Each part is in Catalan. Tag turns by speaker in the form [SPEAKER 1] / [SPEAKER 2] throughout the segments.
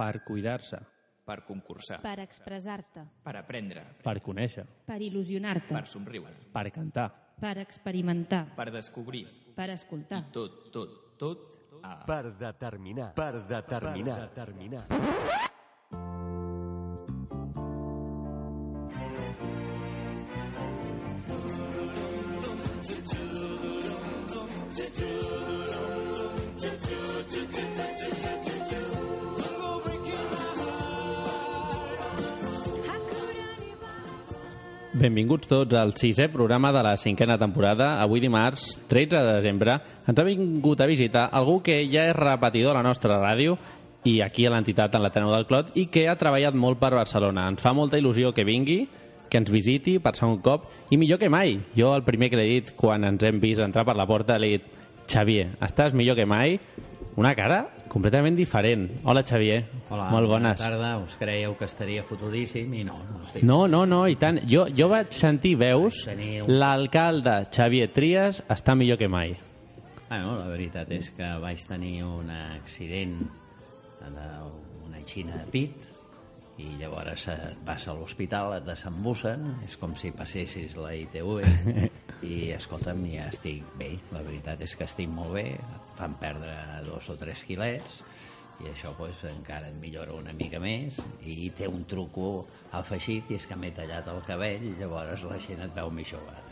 [SPEAKER 1] Per cuidar-se.
[SPEAKER 2] Per concursar.
[SPEAKER 3] Per expressar-te.
[SPEAKER 2] Per aprendre.
[SPEAKER 1] Per conèixer.
[SPEAKER 3] Per il·lusionar-te.
[SPEAKER 2] Per somriure.
[SPEAKER 1] Per cantar.
[SPEAKER 3] Per experimentar.
[SPEAKER 2] Per descobrir.
[SPEAKER 3] Per escoltar.
[SPEAKER 2] Tot, tot, tot a...
[SPEAKER 4] Per determinar. Per determinar. Per determinar.
[SPEAKER 1] Benvinguts tots al sisè programa de la cinquena temporada. Avui dimarts, 13 de desembre, ens ha vingut a visitar algú que ja és repetidor a la nostra ràdio i aquí a l'entitat en l'Ateneu del Clot i que ha treballat molt per Barcelona. Ens fa molta il·lusió que vingui, que ens visiti per segon cop i millor que mai. Jo el primer que l'he dit quan ens hem vist entrar per la porta l'he dit Xavier, estàs millor que mai? Una cara completament diferent. Hola, Xavier.
[SPEAKER 5] Hola,
[SPEAKER 1] Molt
[SPEAKER 5] bona
[SPEAKER 1] bones.
[SPEAKER 5] tarda. Us creieu que estaria fotudíssim i no, no estic.
[SPEAKER 1] No, no, no, i tant. Jo, jo vaig sentir veus,
[SPEAKER 5] Teniu-
[SPEAKER 1] l'alcalde Xavier Trias està millor que mai.
[SPEAKER 5] Bueno, la veritat és que vaig tenir un accident d'una xina de pit i llavors et vas a l'hospital, et desembussen, és com si passessis la ITV i escolta'm, ja estic bé, la veritat és que estic molt bé, et fan perdre dos o tres quilets i això pues, encara et millora una mica més i té un truco afegit i és que m'he tallat el cabell i llavors la gent et veu mitjogat.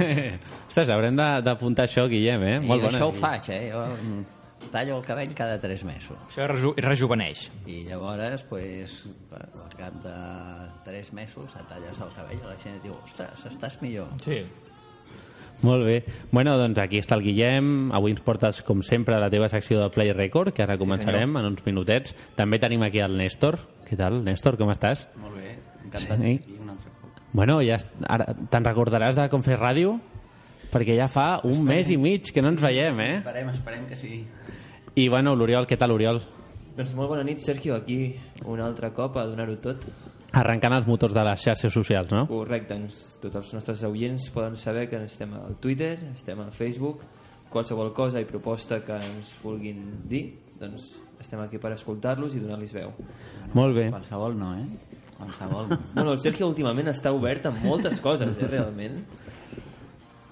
[SPEAKER 1] Ostres, haurem de- d'apuntar això, Guillem, eh?
[SPEAKER 5] I
[SPEAKER 1] Molt bona.
[SPEAKER 5] això ho faig, eh? Jo mm, tallo el cabell cada tres mesos.
[SPEAKER 2] Això reju rejuveneix.
[SPEAKER 5] I llavors, pues, al cap de tres mesos et talles el cabell i la gent et diu ostres, estàs millor.
[SPEAKER 2] Sí.
[SPEAKER 1] Molt bé. Bueno, doncs aquí està el Guillem. Avui ens portes, com sempre, a la teva secció de Play Record, que ara començarem en uns minutets. També tenim aquí el Néstor. Què tal, Néstor? Com estàs?
[SPEAKER 6] Molt bé, encantat
[SPEAKER 1] Sí.
[SPEAKER 6] sí. un altre cop.
[SPEAKER 1] Bueno, ja ara te'n recordaràs de com fer ràdio? Perquè ja fa un mes i mig que no ens veiem, eh?
[SPEAKER 6] Esperem, esperem que sí.
[SPEAKER 1] I, bueno, l'Oriol, què tal, Oriol?
[SPEAKER 7] Doncs molt bona nit, Sergio, aquí un altre cop a donar-ho tot.
[SPEAKER 1] Arrencant els motors de les xarxes socials, no?
[SPEAKER 7] Correcte, ens, tots els nostres oients poden saber que estem al Twitter, estem al Facebook, qualsevol cosa i proposta que ens vulguin dir, doncs estem aquí per escoltar-los i donar-los veu.
[SPEAKER 1] Molt bé.
[SPEAKER 6] Qualsevol no, eh? Qualsevol no.
[SPEAKER 7] Bueno, el Sergio últimament està obert amb moltes coses, eh, realment.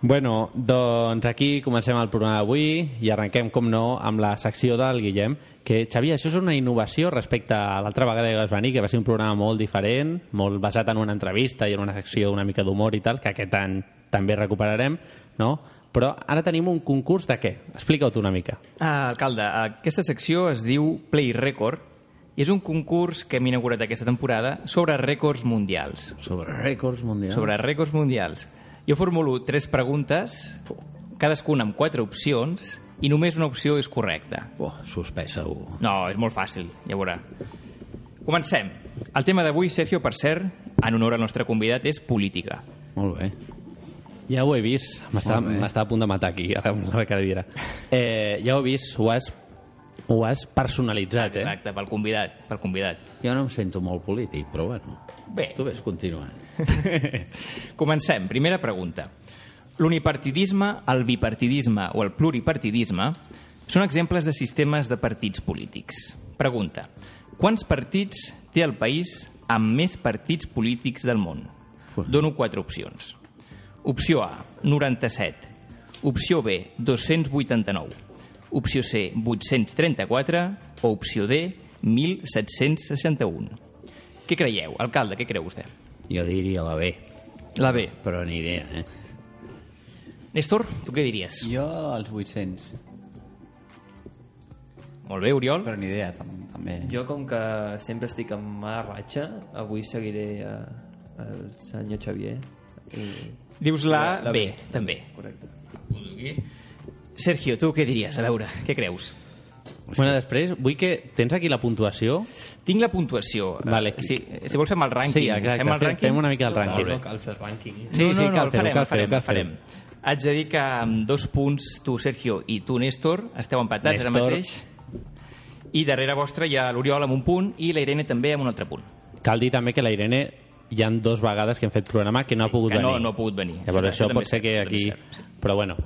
[SPEAKER 1] Bueno, doncs aquí comencem el programa d'avui i arrenquem, com no, amb la secció del Guillem, que, Xavier, això és una innovació respecte a l'altra vegada que vas venir, que va ser un programa molt diferent, molt basat en una entrevista i en una secció una mica d'humor i tal, que aquest any també recuperarem, no? Però ara tenim un concurs de què? Explica-ho tu una mica.
[SPEAKER 2] Ah, alcalde, aquesta secció es diu Play Record i és un concurs que hem inaugurat aquesta temporada sobre rècords mundials.
[SPEAKER 5] Sobre rècords mundials.
[SPEAKER 2] Sobre rècords mundials. Jo formulo tres preguntes, cadascuna amb quatre opcions, i només una opció és correcta.
[SPEAKER 5] Oh, suspès segur.
[SPEAKER 2] No, és molt fàcil, ja veurà. Comencem. El tema d'avui, Sergio, per cert, en honor al nostre convidat, és política.
[SPEAKER 5] Molt bé.
[SPEAKER 1] Ja ho he vist, m'està a punt de matar aquí, ara amb la cadira. Eh, ja ho he vist, ho has, ho has personalitzat, eh?
[SPEAKER 2] Exacte, pel convidat, pel convidat.
[SPEAKER 5] Jo no em sento molt polític, però bueno.
[SPEAKER 2] Bé.
[SPEAKER 5] Tu ves continuant.
[SPEAKER 2] Comencem. Primera pregunta. L'unipartidisme, el bipartidisme o el pluripartidisme són exemples de sistemes de partits polítics. Pregunta. Quants partits té el país amb més partits polítics del món? Dono quatre opcions. Opció A, 97. Opció B, 289. Opció C, 834. O opció D, 1761. Què creieu? Alcalde, què creu vostè?
[SPEAKER 5] Jo diria la B,
[SPEAKER 2] La B.
[SPEAKER 5] però ni idea, eh?
[SPEAKER 2] Néstor, tu què diries?
[SPEAKER 6] Jo als 800,
[SPEAKER 2] Molt bé, Oriol.
[SPEAKER 6] però ni idea, tam també.
[SPEAKER 7] Jo, com que sempre estic en mala ratxa, avui seguiré a, al senyor Xavier. I...
[SPEAKER 2] Dius la,
[SPEAKER 7] La- la
[SPEAKER 2] B,
[SPEAKER 7] B.
[SPEAKER 2] també.
[SPEAKER 7] Correcte.
[SPEAKER 2] Sergio, tu què diries? A veure, què creus?
[SPEAKER 1] Bueno, després, vull que... Tens aquí la puntuació?
[SPEAKER 2] Tinc la puntuació.
[SPEAKER 1] Vale.
[SPEAKER 2] Si, si vols fem el rànquing.
[SPEAKER 1] Sí, exacte.
[SPEAKER 2] Fem el
[SPEAKER 1] Fem-
[SPEAKER 2] rànquing?
[SPEAKER 1] fem una mica el rànquing.
[SPEAKER 7] No, no cal fer rànquing.
[SPEAKER 1] Sí,
[SPEAKER 2] no,
[SPEAKER 1] sí,
[SPEAKER 2] no,
[SPEAKER 1] cal
[SPEAKER 2] el
[SPEAKER 1] fer-ho,
[SPEAKER 2] farem,
[SPEAKER 1] cal fer-ho,
[SPEAKER 2] el farem. Haig de dir que amb dos punts, tu, Sergio, i tu, Néstor, esteu empatats ara
[SPEAKER 1] Néstor.
[SPEAKER 2] mateix. I darrere vostre hi ha l'Oriol amb un punt i la Irene també amb un altre punt.
[SPEAKER 1] Cal dir també que la Irene hi han dos vegades que hem fet programa que no ha pogut
[SPEAKER 2] que no-
[SPEAKER 1] venir.
[SPEAKER 2] no ha pogut venir.
[SPEAKER 1] Llavors
[SPEAKER 2] Això
[SPEAKER 1] això, pot ser que aquí... Però bueno,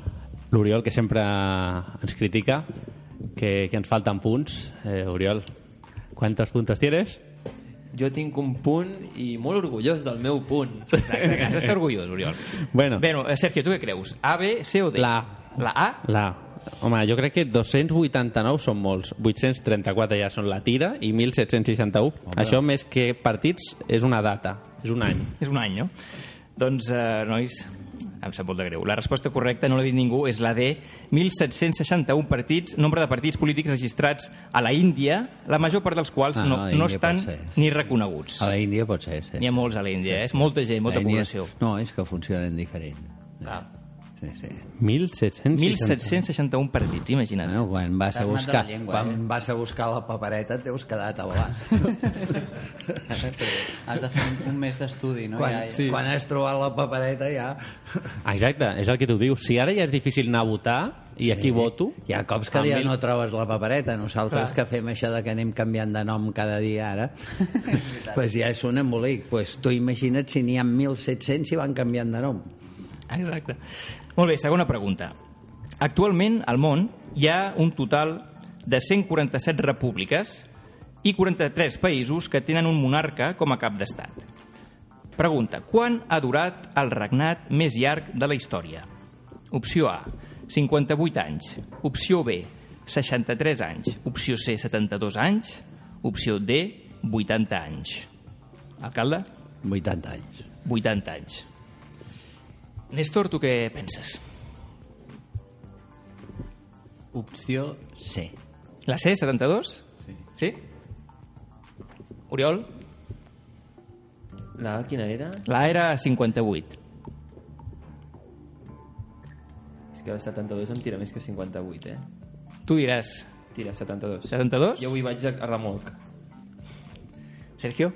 [SPEAKER 1] l'Oriol que sempre ens critica, que, que ens falten punts. Eh, Oriol, ¿Cuántos puntos tienes?
[SPEAKER 7] Jo tinc un punt i molt orgullós del meu punt.
[SPEAKER 2] Exacte, has d'estar orgullós, Oriol.
[SPEAKER 1] Bueno,
[SPEAKER 2] Bé, no, eh, Sergio, tu què creus? A, B, C o D?
[SPEAKER 1] La A.
[SPEAKER 2] La A?
[SPEAKER 1] la... Home, jo crec que 289 són molts. 834 ja són la tira i 1.761. Això més que partits és una data, és un any.
[SPEAKER 2] És un any, no? Doncs, eh, nois, em sap molt de greu. La resposta correcta, no l'ha dit ningú, és la D. 1.761 partits, nombre de partits polítics registrats a la Índia, la major part dels quals
[SPEAKER 5] Ah,
[SPEAKER 2] no, no estan
[SPEAKER 5] ser, sí.
[SPEAKER 2] ni reconeguts.
[SPEAKER 5] A la Índia pot ser, sí.
[SPEAKER 2] N'hi ha molts a la Índia, eh? és molta gent, molta població.
[SPEAKER 5] No, és que funcionen diferent.
[SPEAKER 2] Clar.
[SPEAKER 5] Sí, sí.
[SPEAKER 1] 1.761.
[SPEAKER 2] 1.761 partits, imagina't.
[SPEAKER 5] Bueno, quan vas a buscar,
[SPEAKER 6] llengua,
[SPEAKER 5] quan
[SPEAKER 6] eh?
[SPEAKER 5] vas a buscar la papereta et deus quedar tabalat.
[SPEAKER 6] Has de fer un, un mes d'estudi, no?
[SPEAKER 5] quan,
[SPEAKER 6] ja, ja.
[SPEAKER 5] sí. quan has trobat la papereta ja...
[SPEAKER 1] Exacte, és el que tu dius. Si ara ja és difícil anar a votar, i aquí voto...
[SPEAKER 5] Hi ha cops que ja
[SPEAKER 1] mil-
[SPEAKER 5] no trobes la papereta. Nosaltres
[SPEAKER 1] Clar.
[SPEAKER 5] que fem això de que anem canviant de nom cada dia ara, pues ja és un embolic. Pues tu imagina't si n'hi ha 1.700 i van canviant de nom.
[SPEAKER 2] Exacte. Molt bé, segona pregunta. Actualment, al món, hi ha un total de 147 repúbliques i 43 països que tenen un monarca com a cap d'estat. Pregunta, quan ha durat el regnat més llarg de la història? Opció A, 58 anys. Opció B, 63 anys. Opció C, 72 anys. Opció D, 80 anys. Alcalde?
[SPEAKER 5] 80 anys.
[SPEAKER 2] 80 anys. Néstor, tu què penses?
[SPEAKER 6] Opció C.
[SPEAKER 2] La C, 72?
[SPEAKER 6] Sí.
[SPEAKER 2] Sí? Oriol?
[SPEAKER 7] La A quina era?
[SPEAKER 2] La A era 58.
[SPEAKER 7] És que la 72 em tira més que 58, eh?
[SPEAKER 2] Tu diràs
[SPEAKER 7] Tira, 72.
[SPEAKER 2] 72?
[SPEAKER 7] Jo avui vaig a, a remolc.
[SPEAKER 2] Sergio?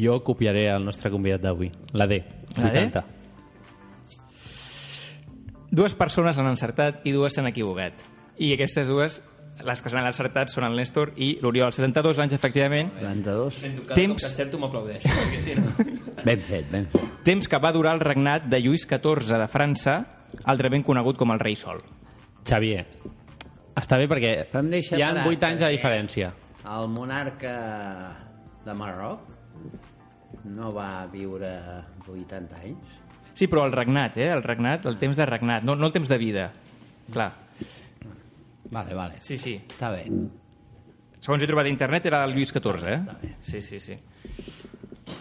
[SPEAKER 1] Jo copiaré el nostre convidat d'avui, la D,
[SPEAKER 2] La D?
[SPEAKER 1] 80.
[SPEAKER 2] Dues persones l'han encertat i dues s'han equivocat. I aquestes dues, les que s'han encertat, són el Néstor i l'Oriol. 72 anys, efectivament.
[SPEAKER 5] 42.
[SPEAKER 7] Sento que
[SPEAKER 2] Temps.
[SPEAKER 7] Temps... que encerto m'aplaudeix, si no...
[SPEAKER 5] Ben fet, ben fet.
[SPEAKER 2] Temps que va durar el regnat de Lluís XIV de França, altrament conegut com el rei Sol.
[SPEAKER 1] Xavier, està bé perquè hi ha
[SPEAKER 5] parar,
[SPEAKER 1] 8 anys de diferència.
[SPEAKER 5] El monarca de Marroc no va viure 80 anys.
[SPEAKER 2] Sí, però el regnat, eh? El regnat, el temps de regnat, no, no el temps de vida. Clar.
[SPEAKER 5] Vale, vale.
[SPEAKER 2] Sí, sí.
[SPEAKER 5] Està bé.
[SPEAKER 2] Segons he trobat a internet era el Lluís XIV, eh?
[SPEAKER 5] bé.
[SPEAKER 2] Sí, sí, sí.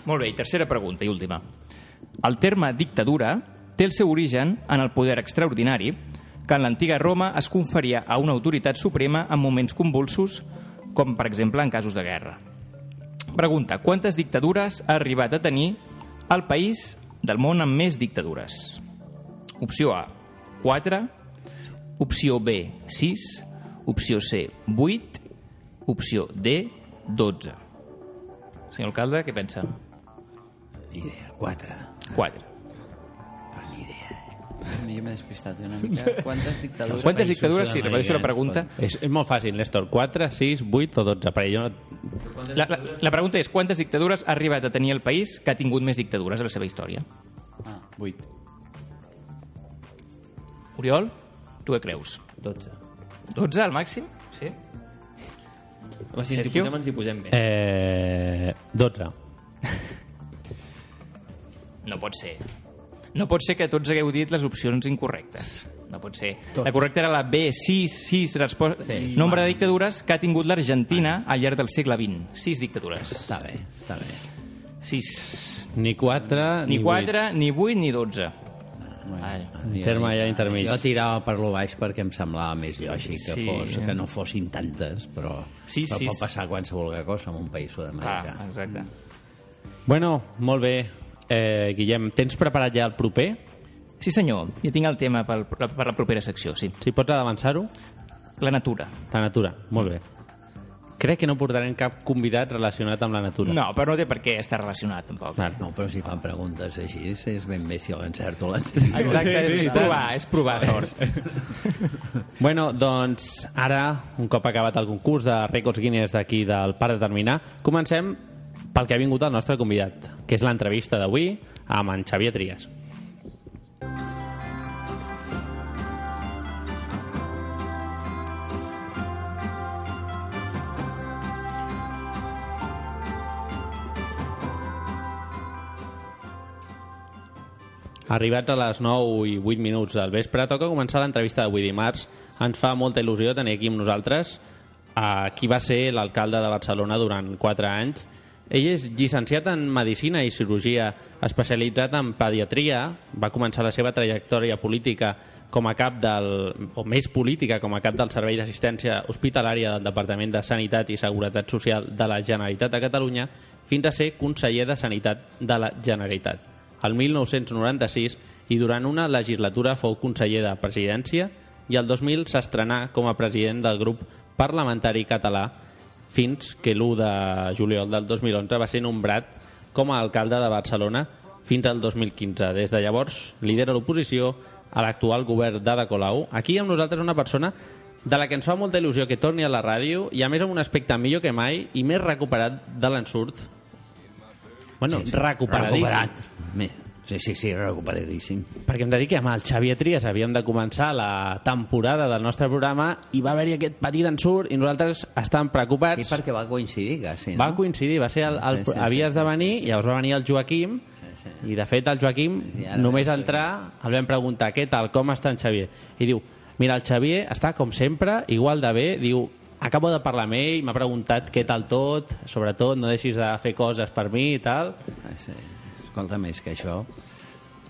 [SPEAKER 2] Molt bé, i tercera pregunta i última. El terme dictadura té el seu origen en el poder extraordinari que en l'antiga Roma es conferia a una autoritat suprema en moments convulsos, com per exemple en casos de guerra. Pregunta, quantes dictadures ha arribat a tenir el país del món amb més dictadures? Opció A, 4. Opció B, 6. Opció C, 8. Opció D, 12. Senyor alcalde, què pensa?
[SPEAKER 5] Ni idea. 4.
[SPEAKER 2] 4.
[SPEAKER 6] Mi m'he despistat una mica. Quantes dictadures...
[SPEAKER 2] Quantes dictadures, si repeteixo la pregunta,
[SPEAKER 1] És, és molt fàcil, Néstor. 4, 6, 8 o 12. Perquè jo no...
[SPEAKER 2] la, la, la pregunta és quantes dictadures ha arribat a tenir el país que ha tingut més dictadures a la seva història?
[SPEAKER 6] Ah, 8.
[SPEAKER 2] Oriol, tu què creus?
[SPEAKER 7] 12.
[SPEAKER 2] 12 al màxim? Sí.
[SPEAKER 7] Home, si ens hi
[SPEAKER 2] Sergio?
[SPEAKER 7] posem, ens hi posem bé.
[SPEAKER 1] Eh, 12.
[SPEAKER 2] No pot ser. No pot ser que tots hagueu dit les opcions incorrectes. No pot ser. La correcta era la B, 6, 6 respost...
[SPEAKER 5] Sí.
[SPEAKER 2] nombre de dictadures que ha tingut l'Argentina al llarg del segle XX. 6 dictadures.
[SPEAKER 5] Està bé, està bé.
[SPEAKER 2] 6.
[SPEAKER 1] Ni 4
[SPEAKER 2] Ni
[SPEAKER 1] ni,
[SPEAKER 2] 4, ni 8, ni 12.
[SPEAKER 5] Bueno,
[SPEAKER 2] Ai.
[SPEAKER 1] Terme ja intermig.
[SPEAKER 5] Jo tirava per lo baix perquè em semblava més lògic que,
[SPEAKER 2] Sí.
[SPEAKER 5] fos, que no fossin tantes, però,
[SPEAKER 2] Sí,
[SPEAKER 5] però
[SPEAKER 2] sí,
[SPEAKER 5] pot
[SPEAKER 2] sí.
[SPEAKER 5] passar qualsevol cosa en un país sud-americà.
[SPEAKER 2] exacte.
[SPEAKER 1] Bueno, molt bé. Eh, Guillem, tens preparat ja el proper?
[SPEAKER 2] Sí, senyor. Ja tinc el tema per, per la propera secció, sí.
[SPEAKER 1] Si pots avançar-ho?
[SPEAKER 2] La natura.
[SPEAKER 1] La natura, molt bé. Crec que no portarem cap convidat relacionat amb la natura.
[SPEAKER 2] No, però no té per què estar relacionat, tampoc.
[SPEAKER 1] Clar.
[SPEAKER 5] No, però si fan preguntes així, és ben bé si l'encerto la
[SPEAKER 2] Exacte, és, és provar, és provar sort.
[SPEAKER 1] Bueno, doncs ara, un cop acabat el concurs de rècords Guinness d'aquí del Parc de Terminar, comencem pel que ha vingut el nostre convidat, que és l'entrevista d'avui amb en Xavier Trias. Arribats a les 9 i 8 minuts del vespre, toca començar l'entrevista d'avui dimarts. Ens fa molta il·lusió tenir aquí amb nosaltres a qui va ser l'alcalde de Barcelona durant 4 anys ell és llicenciat en Medicina i Cirurgia, especialitzat en Pediatria. Va començar la seva trajectòria política com a cap del, o més política com a cap del Servei d'Assistència Hospitalària del Departament de Sanitat i Seguretat Social de la Generalitat de Catalunya fins a ser conseller de Sanitat de la Generalitat. El 1996 i durant una legislatura fou conseller de Presidència i el 2000 s'estrenà com a president del grup parlamentari català fins que l'1 de juliol del 2011 va ser nombrat com a alcalde de Barcelona fins al 2015. Des de llavors lidera l'oposició a l'actual govern d'Ada Colau. Aquí amb nosaltres una persona de la que ens fa molta il·lusió que torni a la ràdio i a més amb un aspecte millor que mai i més recuperat de l'ensurt. Bueno, sí, sí. recuperadíssim.
[SPEAKER 5] Recuperat. Sí, sí, sí, recuperadíssim.
[SPEAKER 1] Perquè hem de dir que amb el Xavier Trias havíem de començar la temporada del nostre programa i va haver-hi aquest petit ensurt i nosaltres estàvem preocupats.
[SPEAKER 5] Sí, perquè va coincidir, quasi, no?
[SPEAKER 1] Va coincidir, va ser el, el,
[SPEAKER 5] Sí, sí, sí,
[SPEAKER 1] havies
[SPEAKER 5] sí,
[SPEAKER 1] de venir
[SPEAKER 5] sí, sí.
[SPEAKER 1] i llavors va venir el Joaquim
[SPEAKER 5] Sí, sí.
[SPEAKER 1] i de fet el Joaquim
[SPEAKER 5] Sí,
[SPEAKER 1] només entrar el vam preguntar què tal, com està en Xavier i diu, mira el Xavier està com sempre igual de bé, diu acabo de parlar amb ell, m'ha preguntat què tal tot sobretot no deixis de fer coses per mi i tal
[SPEAKER 5] Ah, sí. Escolta, més que això,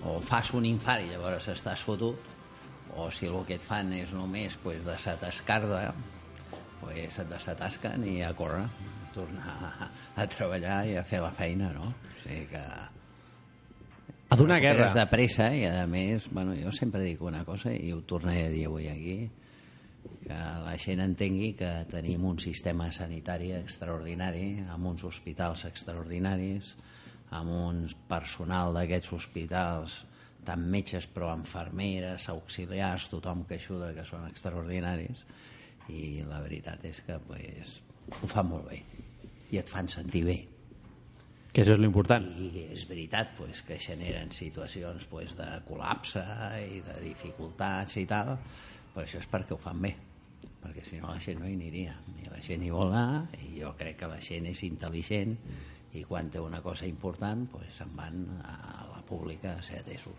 [SPEAKER 5] o fas un infart i llavors estàs fotut, o si el que et fan és només pues, desatascar-te, pues, et desatasquen i a córrer, tornar a, a treballar i a fer la feina, no? O sigui que...
[SPEAKER 1] a donar guerra
[SPEAKER 5] de pressa i a més, bueno, jo sempre dic una cosa i ho tornaré a dir avui aquí, que la gent entengui que tenim un sistema sanitari extraordinari, amb uns hospitals extraordinaris, amb un personal d'aquests hospitals, tant metges però infermeres, auxiliars, tothom que ajuda, que són extraordinaris, i la veritat és que pues, ho fan molt bé i et fan sentir bé.
[SPEAKER 1] Que això és l'important.
[SPEAKER 5] I és veritat pues, que generen situacions pues, de col·lapse i de dificultats i tal però això és perquè ho fan bé perquè si no la gent no hi aniria. I la gent hi vol anar i jo crec que la gent és intel·ligent i quan té una cosa important pues, se'n van a la pública a ser atesos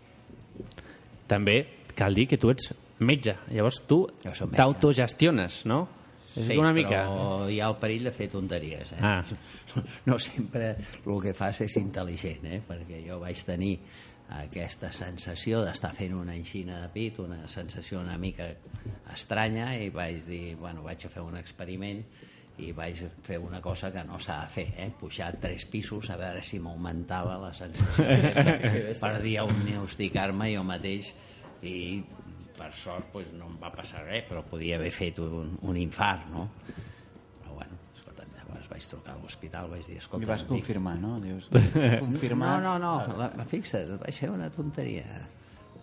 [SPEAKER 1] també cal dir que tu ets metge llavors tu t'autogestiones no? és una mica
[SPEAKER 5] però hi ha el perill de fer tonteries. Eh?
[SPEAKER 1] Ah.
[SPEAKER 5] No sempre el que fas és intel·ligent, eh? perquè jo vaig tenir aquesta sensació d'estar fent una enxina de pit, una sensació una mica estranya, i vaig dir, bueno, vaig a fer un experiment i vaig fer una cosa que no s'ha de fer, eh? pujar tres pisos a veure si m'augmentava la sensació aquesta per diagnosticar-me jo mateix i per sort pues, no em va passar res, però podia haver fet un, un infart, no? Però bueno, escolta, llavors vaig trucar a l'hospital, vaig dir, escolta...
[SPEAKER 6] I vas
[SPEAKER 5] dic,
[SPEAKER 6] confirmar, no? Dius,
[SPEAKER 5] no,
[SPEAKER 6] confirmar...
[SPEAKER 5] no, no, la, la fixa't, vaig fer una tonteria.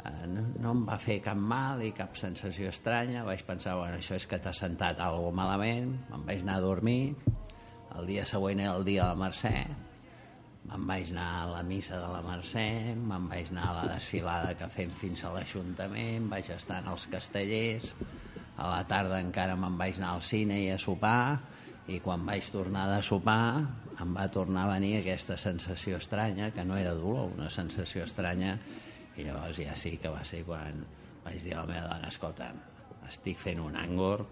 [SPEAKER 5] Eh, No, no em va fer cap mal i cap sensació estranya. Vaig pensar, bueno, això és que t'ha sentat alguna malament. Me'n vaig anar a dormir. El dia següent era el dia de la Mercè. Me'n vaig anar a la missa de la Mercè, me'n vaig anar a la desfilada que fem fins a l'Ajuntament, vaig estar en els castellers, a la tarda encara me'n vaig anar al cine i a sopar, i quan vaig tornar de sopar em va tornar a venir aquesta sensació estranya, que no era dolor, una sensació estranya, i llavors ja sí que va ser quan vaig dir a la meva dona, escolta, estic fent un àngor,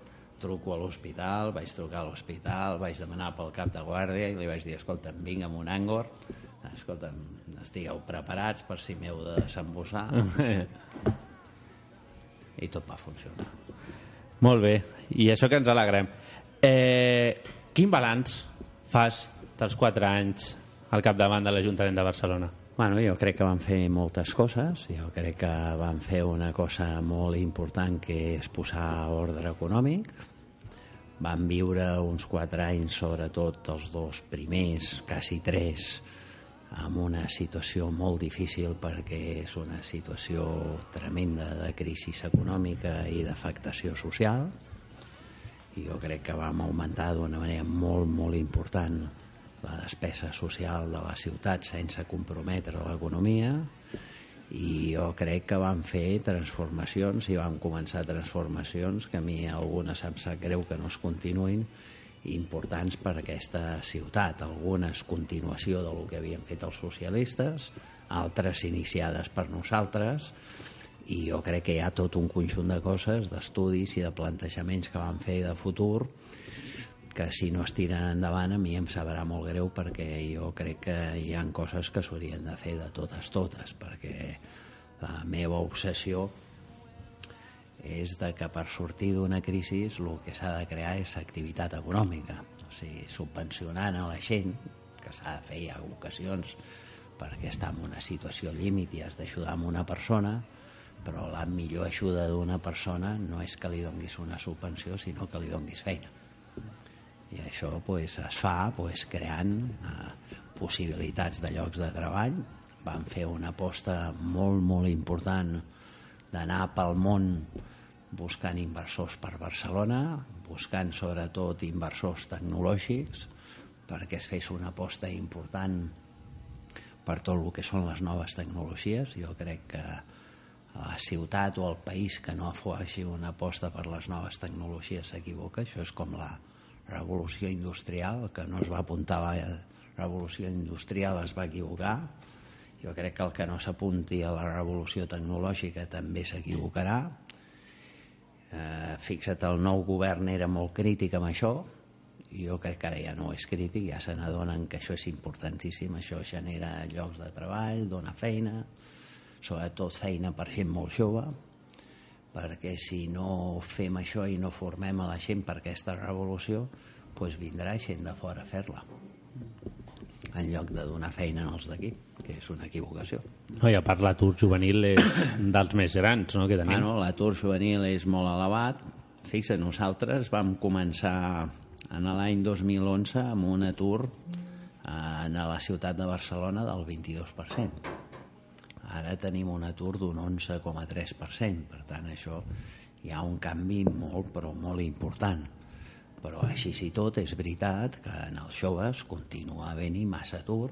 [SPEAKER 5] truco a l'hospital, vaig trucar a l'hospital, vaig demanar pel cap de guàrdia i li vaig dir, escolta, vinc amb un àngor, escolta, estigueu preparats per si m'heu de desembossar, i tot va funcionar.
[SPEAKER 1] Molt bé, i això que ens alegrem. Eh, quin balanç fas dels 4 anys al capdavant de l'Ajuntament de Barcelona?
[SPEAKER 5] Bueno, jo crec que van fer moltes coses. Jo crec que van fer una cosa molt important que és posar ordre econòmic. Van viure uns quatre anys, sobretot els dos primers, quasi tres, amb una situació molt difícil perquè és una situació tremenda de crisi econòmica i d'afectació social i jo crec que vam augmentar d'una manera molt, molt important la despesa social de la ciutat sense comprometre l'economia i jo crec que vam fer transformacions i vam començar transformacions que a mi algunes em sap greu que no es continuïn importants per a aquesta ciutat. Algunes continuació de lo que havien fet els socialistes, altres iniciades per nosaltres, i jo crec que hi ha tot un conjunt de coses, d'estudis i de plantejaments que van fer de futur que si no es tiren endavant a mi em sabrà molt greu perquè jo crec que hi han coses que s'haurien de fer de totes totes perquè la meva obsessió és de que per sortir d'una crisi el que s'ha de crear és activitat econòmica. O sigui, subvencionant a la gent que s'ha de fer ha ocasions perquè està en una situació límit i has d'ajudar amb una persona però la millor ajuda d'una persona no és que li donguis una subvenció sinó que li donguis feina i això pues, es fa pues, creant eh, possibilitats de llocs de treball. Van fer una aposta molt molt important d'anar pel món buscant inversors per Barcelona buscant sobretot inversors tecnològics perquè es fes una aposta important per tot el que són les noves tecnologies. Jo crec que la ciutat o el país que no faci una aposta per les noves tecnologies s'equivoca. Això és com la revolució industrial que no es va apuntar a la revolució industrial es va equivocar. Jo crec que el que no s'apunti a la revolució tecnològica també s'equivocarà. Eh, fixa't el nou govern era molt crític amb això. I jo crec que ara ja no és crític ja se n'adonen que això és importantíssim. Això genera llocs de treball dona feina sobretot feina per gent molt jove perquè si no fem això i no formem a la gent per aquesta revolució doncs vindrà gent de fora a fer-la en lloc de donar feina als d'aquí que és una equivocació
[SPEAKER 1] No, I a part l'atur juvenil és dels més grans no, que tenim.
[SPEAKER 5] Bueno, l'atur juvenil és molt elevat. Fixa, nosaltres vam començar en l'any 2011 amb un atur eh, en la ciutat de Barcelona del 22%. Ara tenim un atur d'un 11,3%. Per tant, això hi ha un canvi molt, però molt important. Però així i tot és veritat que en els joves continua havent-hi massa atur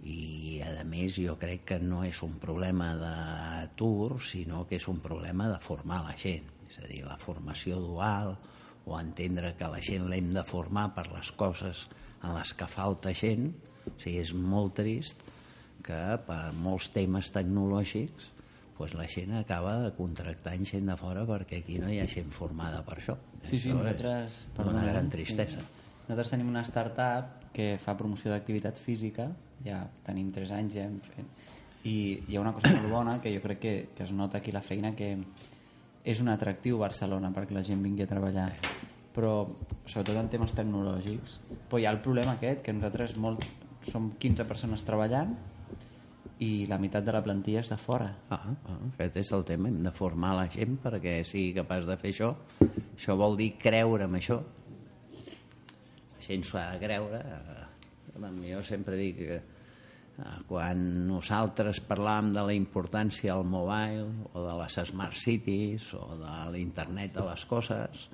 [SPEAKER 5] i a més jo crec que no és un problema d'atur sinó que és un problema de formar la gent és a dir, la formació dual o entendre que la gent l'hem de formar per les coses en les que falta gent o sigui, és molt trist que per molts temes tecnològics pues la gent acaba contractant gent de fora perquè aquí no hi ha gent formada per això.
[SPEAKER 6] Sí, sí,
[SPEAKER 5] Això
[SPEAKER 6] nosaltres...
[SPEAKER 5] és una gran tristesa.
[SPEAKER 6] Sí. Nosaltres tenim una startup que fa promoció d'activitat física, ja tenim 3 anys ja hem fet, i hi ha una cosa molt bona que jo crec que, que es nota aquí la feina que és un atractiu Barcelona perquè la gent vingui a treballar. Però sobretot en temes tecnològics però hi ha el problema aquest que nosaltres molt, som 15 persones treballant i la meitat de la plantilla és de fora
[SPEAKER 5] Ah, ah, aquest és el tema, hem de formar la gent perquè sigui capaç de fer això. Això vol dir creure en això. La gent s'ho ha de creure. Eh, Jo sempre dic que eh, quan nosaltres parlàvem de la importància del mobile o de les smart cities o de l'internet de les coses,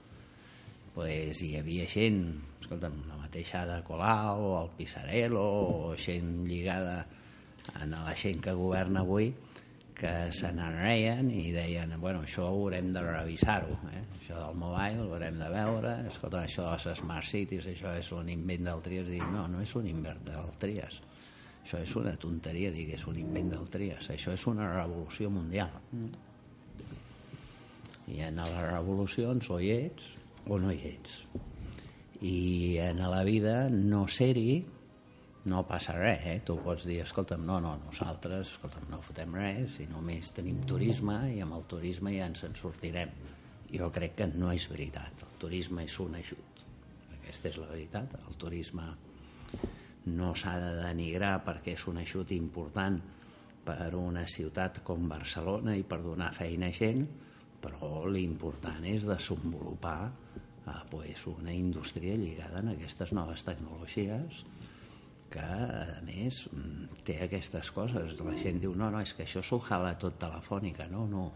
[SPEAKER 5] pues, hi havia gent, escolta'm, la mateixa de Colau, el Pisarello, o gent lligada a la gent que governa avui, que se n'enreien i deien, bueno, això ho haurem de revisar-ho, eh? això del mobile ho haurem de veure, escolta, això de les smart cities, això és un invent del Trias, dic, no, no és un invent del Trias, això és una tonteria dir que és un invent del Trias, això és una revolució mundial. I en les revolucions o hi ets o no hi ets. I en la vida no ser-hi no passa res, eh? Tu pots dir, escolta'm, no, no, nosaltres, escolta'm, no fotem res, i només tenim turisme, i amb el turisme ja ens en sortirem. Jo crec que no és veritat. El turisme és un ajut. Aquesta és la veritat. El turisme no s'ha de denigrar perquè és un ajut important per una ciutat com Barcelona i per donar feina a gent, però l'important és desenvolupar eh, pues, una indústria lligada a aquestes noves tecnologies que a més mm, té aquestes coses. La gent diu no, no, és que això s'ho jala tot telefònica. No, no.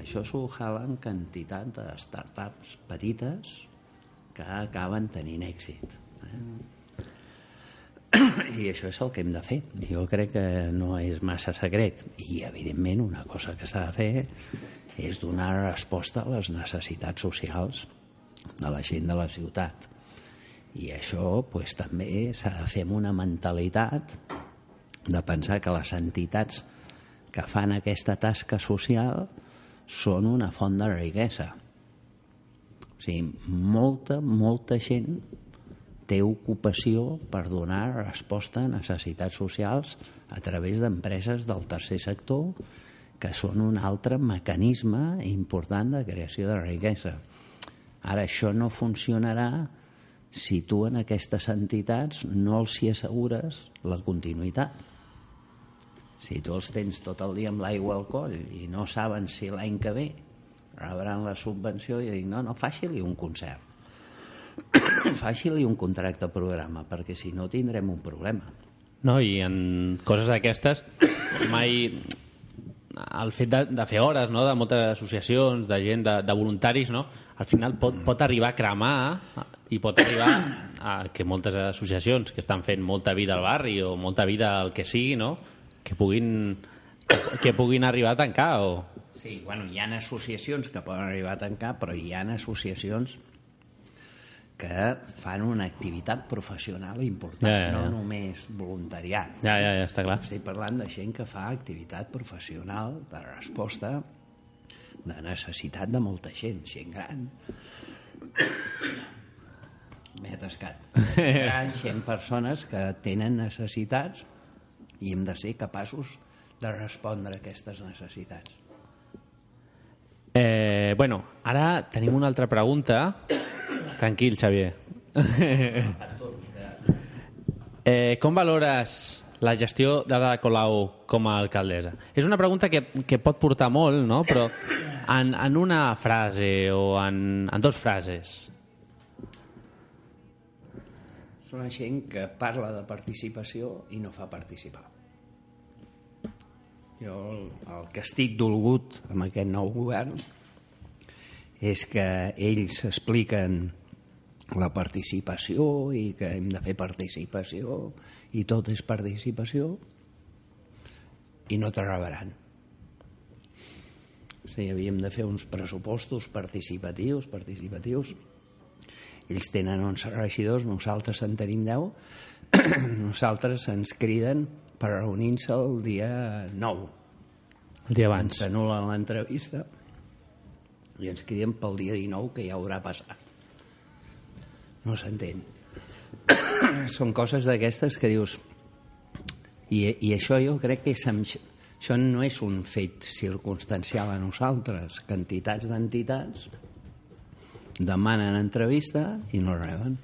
[SPEAKER 5] Això s'ho jalen quantitat de startups petites que acaben tenint èxit eh? i això és el que hem de fer. Jo crec que no és massa secret. I evidentment una cosa que s'ha de fer és donar resposta a les necessitats socials de la gent de la ciutat I això pues, també s'ha de fer amb una mentalitat de pensar que les entitats que fan aquesta tasca social són una font de riquesa. O sigui, molta, molta gent té ocupació per donar resposta a necessitats socials a través d'empreses del tercer sector que són un altre mecanisme important de creació de riquesa. Ara, això no funcionarà si tu en aquestes entitats no els hi assegures la continuïtat. Si tu els tens tot el dia amb l'aigua al coll i no saben si l'any que ve rebran la subvenció i dic, no, no, faci-li un concert. faci-li un contracte programa, perquè si no tindrem un problema.
[SPEAKER 1] No, i en coses d'aquestes mai el fet de, de fer hores no? de moltes associacions, de gent, de, de voluntaris, no? al final pot, pot arribar a cremar i pot arribar a que moltes associacions que estan fent molta vida al barri o molta vida al que sigui, no? que, puguin, que puguin arribar a tancar. O...
[SPEAKER 5] Sí, bueno, hi ha associacions que poden arribar a tancar, però hi ha associacions que fan una activitat professional important,
[SPEAKER 1] Ja, ja, ja.
[SPEAKER 5] no només voluntariat.
[SPEAKER 1] Ja, ja, ja, està clar.
[SPEAKER 5] Estic parlant de gent que fa activitat professional de resposta de necessitat de molta gent, gent gran. M'he atascat. Gent gran, gent, persones que tenen necessitats i hem de ser capaços de respondre a aquestes necessitats.
[SPEAKER 1] Eh, bueno, ara tenim una altra pregunta. Tranquil, Xavier. eh, com valores la gestió d'Ada Colau com a alcaldessa? És una pregunta que, que pot portar molt, no? però en, en una frase o en, en dos frases.
[SPEAKER 5] És una gent que parla de participació i no fa participar. Jo el, el que estic dolgut amb aquest nou govern és que ells expliquen la participació i que hem de fer participació i tot és participació i no t'arribaran. O sigui, havíem de fer uns pressupostos participatius, participatius. Ells tenen 11 regidors, nosaltres en tenim 10. nosaltres ens criden per reunir-se el dia 9.
[SPEAKER 1] El dia abans.
[SPEAKER 5] Ens anul·len l'entrevista i ens criden pel dia 19 que ja haurà passat. No s'entén. Són coses d'aquestes que dius... I, I això jo crec que Això no és un fet circumstancial a nosaltres, que entitats d'entitats demanen entrevista i no reben.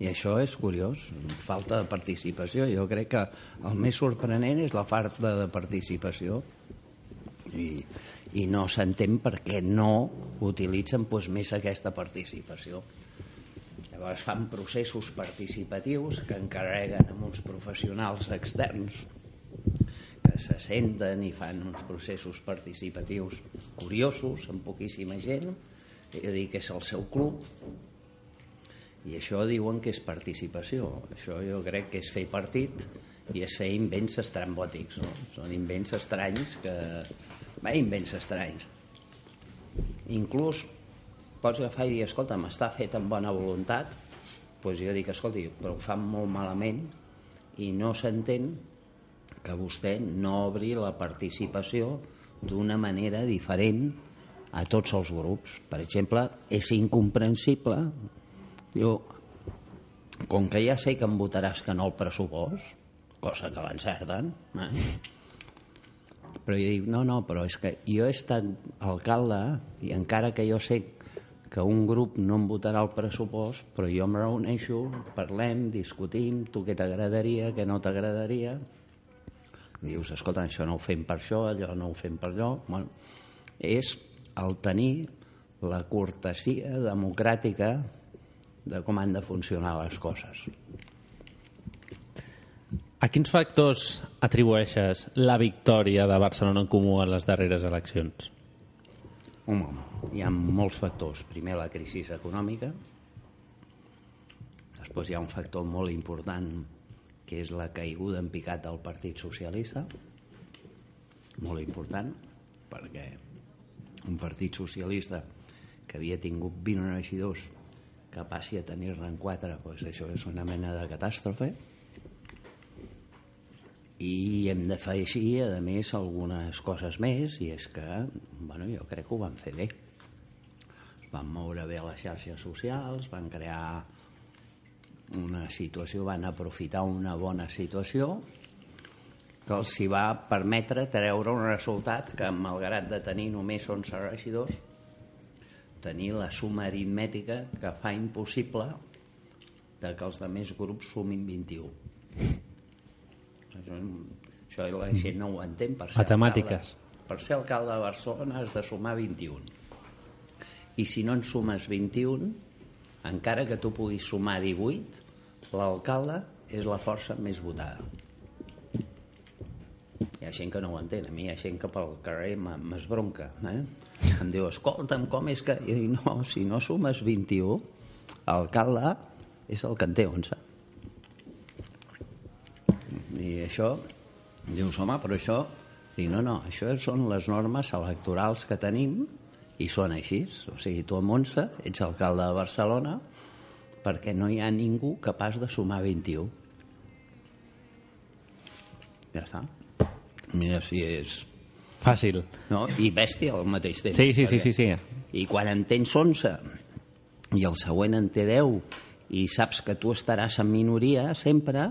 [SPEAKER 5] I això és curiós, falta de participació. Jo crec que el més sorprenent és la falta de participació i, i no s'entén per què no utilitzen doncs, més aquesta participació. Llavors fan processos participatius que encarreguen amb uns professionals externs que se senten i fan uns processos participatius curiosos, amb poquíssima gent, i dir que és el seu club, i això diuen que és participació. Això jo crec que és fer partit i és fer invents estrambòtics. No? Són invents estranys que... Bé, invents estranys. Inclús pots agafar i dir, escolta, m'està fet amb bona voluntat, doncs jo dic, escolti, però ho fan molt malament i no s'entén que vostè no obri la participació d'una manera diferent a tots els grups. Per exemple, és incomprensible Diu, com que ja sé que em votaràs que no al pressupost, cosa que l'encerten, eh? però jo dic, no, no, però és que jo he estat alcalde i encara que jo sé que un grup no em votarà el pressupost, però jo em reuneixo, parlem, discutim, tu què t'agradaria, què no t'agradaria. Dius, escolta, això no ho fem per això, allò no ho fem per allò. Bueno, és el tenir la cortesia democràtica de com han de funcionar les coses.
[SPEAKER 1] A quins factors atribueixes la victòria de Barcelona en Comú a les darreres eleccions?
[SPEAKER 5] Home, hi ha molts factors. Primer, la crisi econòmica. Després hi ha un factor molt important, que és la caiguda en picat del Partit Socialista. Molt important, perquè un Partit Socialista que havia tingut 20 regidors que passi a tenir-ne en quatre, doncs això és una mena de catàstrofe. I hem de fer així, a més, algunes coses més, i és que, bueno, jo crec que ho van fer bé. Es van moure bé les xarxes socials, van crear una situació, van aprofitar una bona situació que els hi va permetre treure un resultat que, malgrat de tenir només 11 regidors, tenir la suma aritmètica que fa impossible de que els altres grups sumin 21. Això, això la gent no ho entén. Per ser
[SPEAKER 1] Matemàtiques.
[SPEAKER 5] Alcalde, per ser alcalde de Barcelona has de sumar 21. I si no en sumes 21, encara que tu puguis sumar 18, l'alcalde és la força més votada. Hi ha gent que no ho entén, a mi hi ha gent que pel carrer m'esbronca. Eh? Em diu, escolta'm, com és que... I no, si no sumes 21, l'alcalde és el que en té 11. I això, dius, home, però això... Dic, no, no, això són les normes electorals que tenim i són així. O sigui, tu amb 11 ets alcalde de Barcelona perquè no hi ha ningú capaç de sumar 21. Ja està. Mira si és...
[SPEAKER 1] Fàcil.
[SPEAKER 5] No? I bèstia al mateix temps.
[SPEAKER 1] Sí, sí, sí,
[SPEAKER 5] perquè-
[SPEAKER 1] sí, sí.
[SPEAKER 5] I quan en tens 11 i el següent en té 10 i saps que tu estaràs en minoria sempre,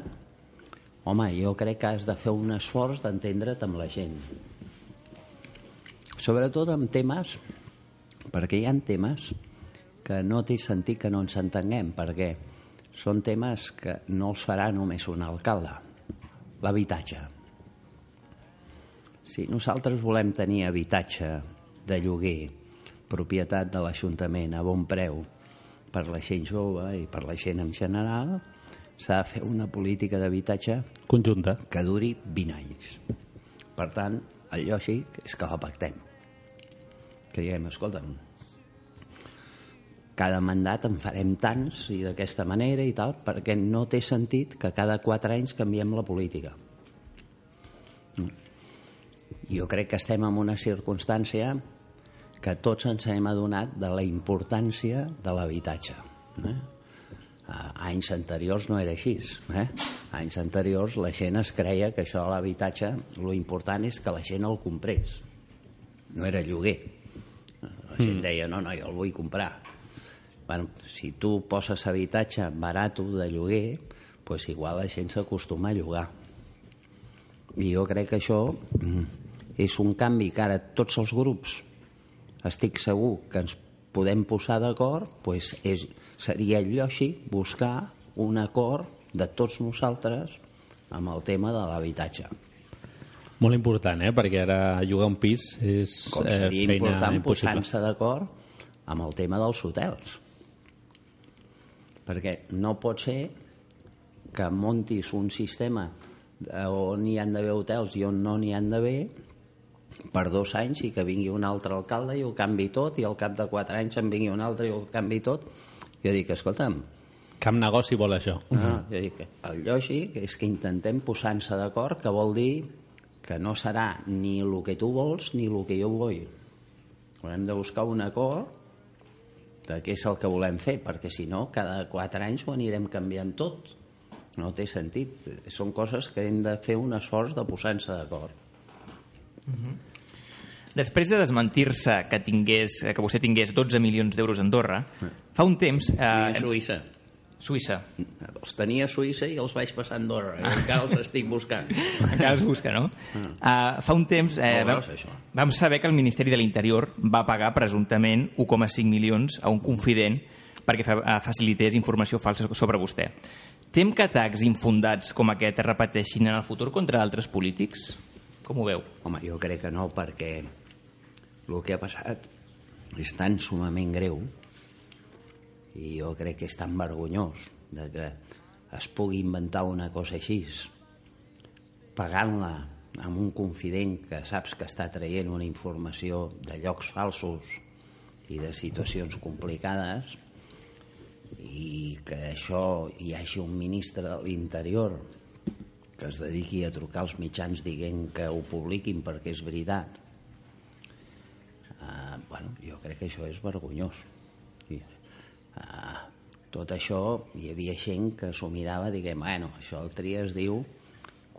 [SPEAKER 5] home, jo crec que has de fer un esforç d'entendre't amb la gent. Sobretot amb temes, perquè hi ha temes que no té sentit que no ens entenguem, perquè són temes que no els farà només un alcalde. L'habitatge. Si nosaltres volem tenir habitatge de lloguer, propietat de l'Ajuntament a bon preu per la gent jove i per la gent en general, s'ha de fer una política d'habitatge
[SPEAKER 1] Conjunta.
[SPEAKER 5] que duri 20 anys. Per tant, el lògic és que la pactem. Que diguem, escolta'm, cada mandat en farem tants i d'aquesta manera i tal, perquè no té sentit que cada 4 anys canviem la política. Jo crec que estem en una circumstància que tots ens hem adonat de la importància de l'habitatge. Eh? A anys anteriors no era així. Eh? Anys anteriors la gent es creia que això de l'habitatge, lo important és que la gent el comprés. No era lloguer. La gent deia, no, no, jo el vull comprar. Bueno, si tu poses habitatge barat de lloguer, pues igual la gent s'acostuma a llogar. I jo crec que això mm, és un canvi que ara tots els grups estic segur que ens podem posar d'acord, pues és, seria lògic buscar un acord de tots nosaltres amb el tema de l'habitatge.
[SPEAKER 1] Molt important, eh? Perquè ara llogar un pis és
[SPEAKER 5] Com
[SPEAKER 1] eh,
[SPEAKER 5] seria
[SPEAKER 1] feina
[SPEAKER 5] important posar-se d'acord amb el tema dels hotels. Perquè no pot ser que montis un sistema on hi han d'haver hotels i on no n'hi han d'haver per dos anys i que vingui un altre alcalde i ho canvi tot i al cap de quatre anys en vingui un altre i ho canvi tot. Jo dic, escolta'm.
[SPEAKER 1] Cap negoci vol això.
[SPEAKER 5] no, jo dic, el lògic és que intentem posar-nos d'acord que vol dir que no serà ni el que tu vols ni el que jo vull. Haurem de buscar un acord de què és el que volem fer perquè si no cada quatre anys ho anirem canviant tot. No té sentit. Són coses que hem de fer un esforç de posar-nos d'acord
[SPEAKER 2] Després de desmentir-se que, tingués, que vostè tingués 12 milions d'euros a Andorra, fa un temps...
[SPEAKER 5] I
[SPEAKER 2] Eh,
[SPEAKER 5] a Suïssa
[SPEAKER 2] Suïssa.
[SPEAKER 5] els tenia a Suïssa i els vaig passar a Andorra i encara els estic buscant
[SPEAKER 2] Encara els busca, no? Uh, fa un temps eh, vam,
[SPEAKER 5] gros, això.
[SPEAKER 2] vam saber que el Ministeri de l'Interior va pagar presumptament 1,5 milions a un confident perquè fa, eh, facilités informació falsa sobre vostè. Tem que atacs infundats com aquest es repeteixin en el futur contra altres polítics? Com ho veu?
[SPEAKER 5] Home, jo crec que no, perquè el que ha passat és tan sumament greu i jo crec que és tan vergonyós de que es pugui inventar una cosa així pagant-la amb un confident que saps que està traient una informació de llocs falsos i de situacions complicades i que això hi hagi un ministre de l'Interior que es dediqui a trucar als mitjans dient que ho publiquin perquè és veritat. Uh, bueno, jo crec que això és vergonyós. I, uh, tot això hi havia gent que s'ho mirava diguem, bueno, això el tria es diu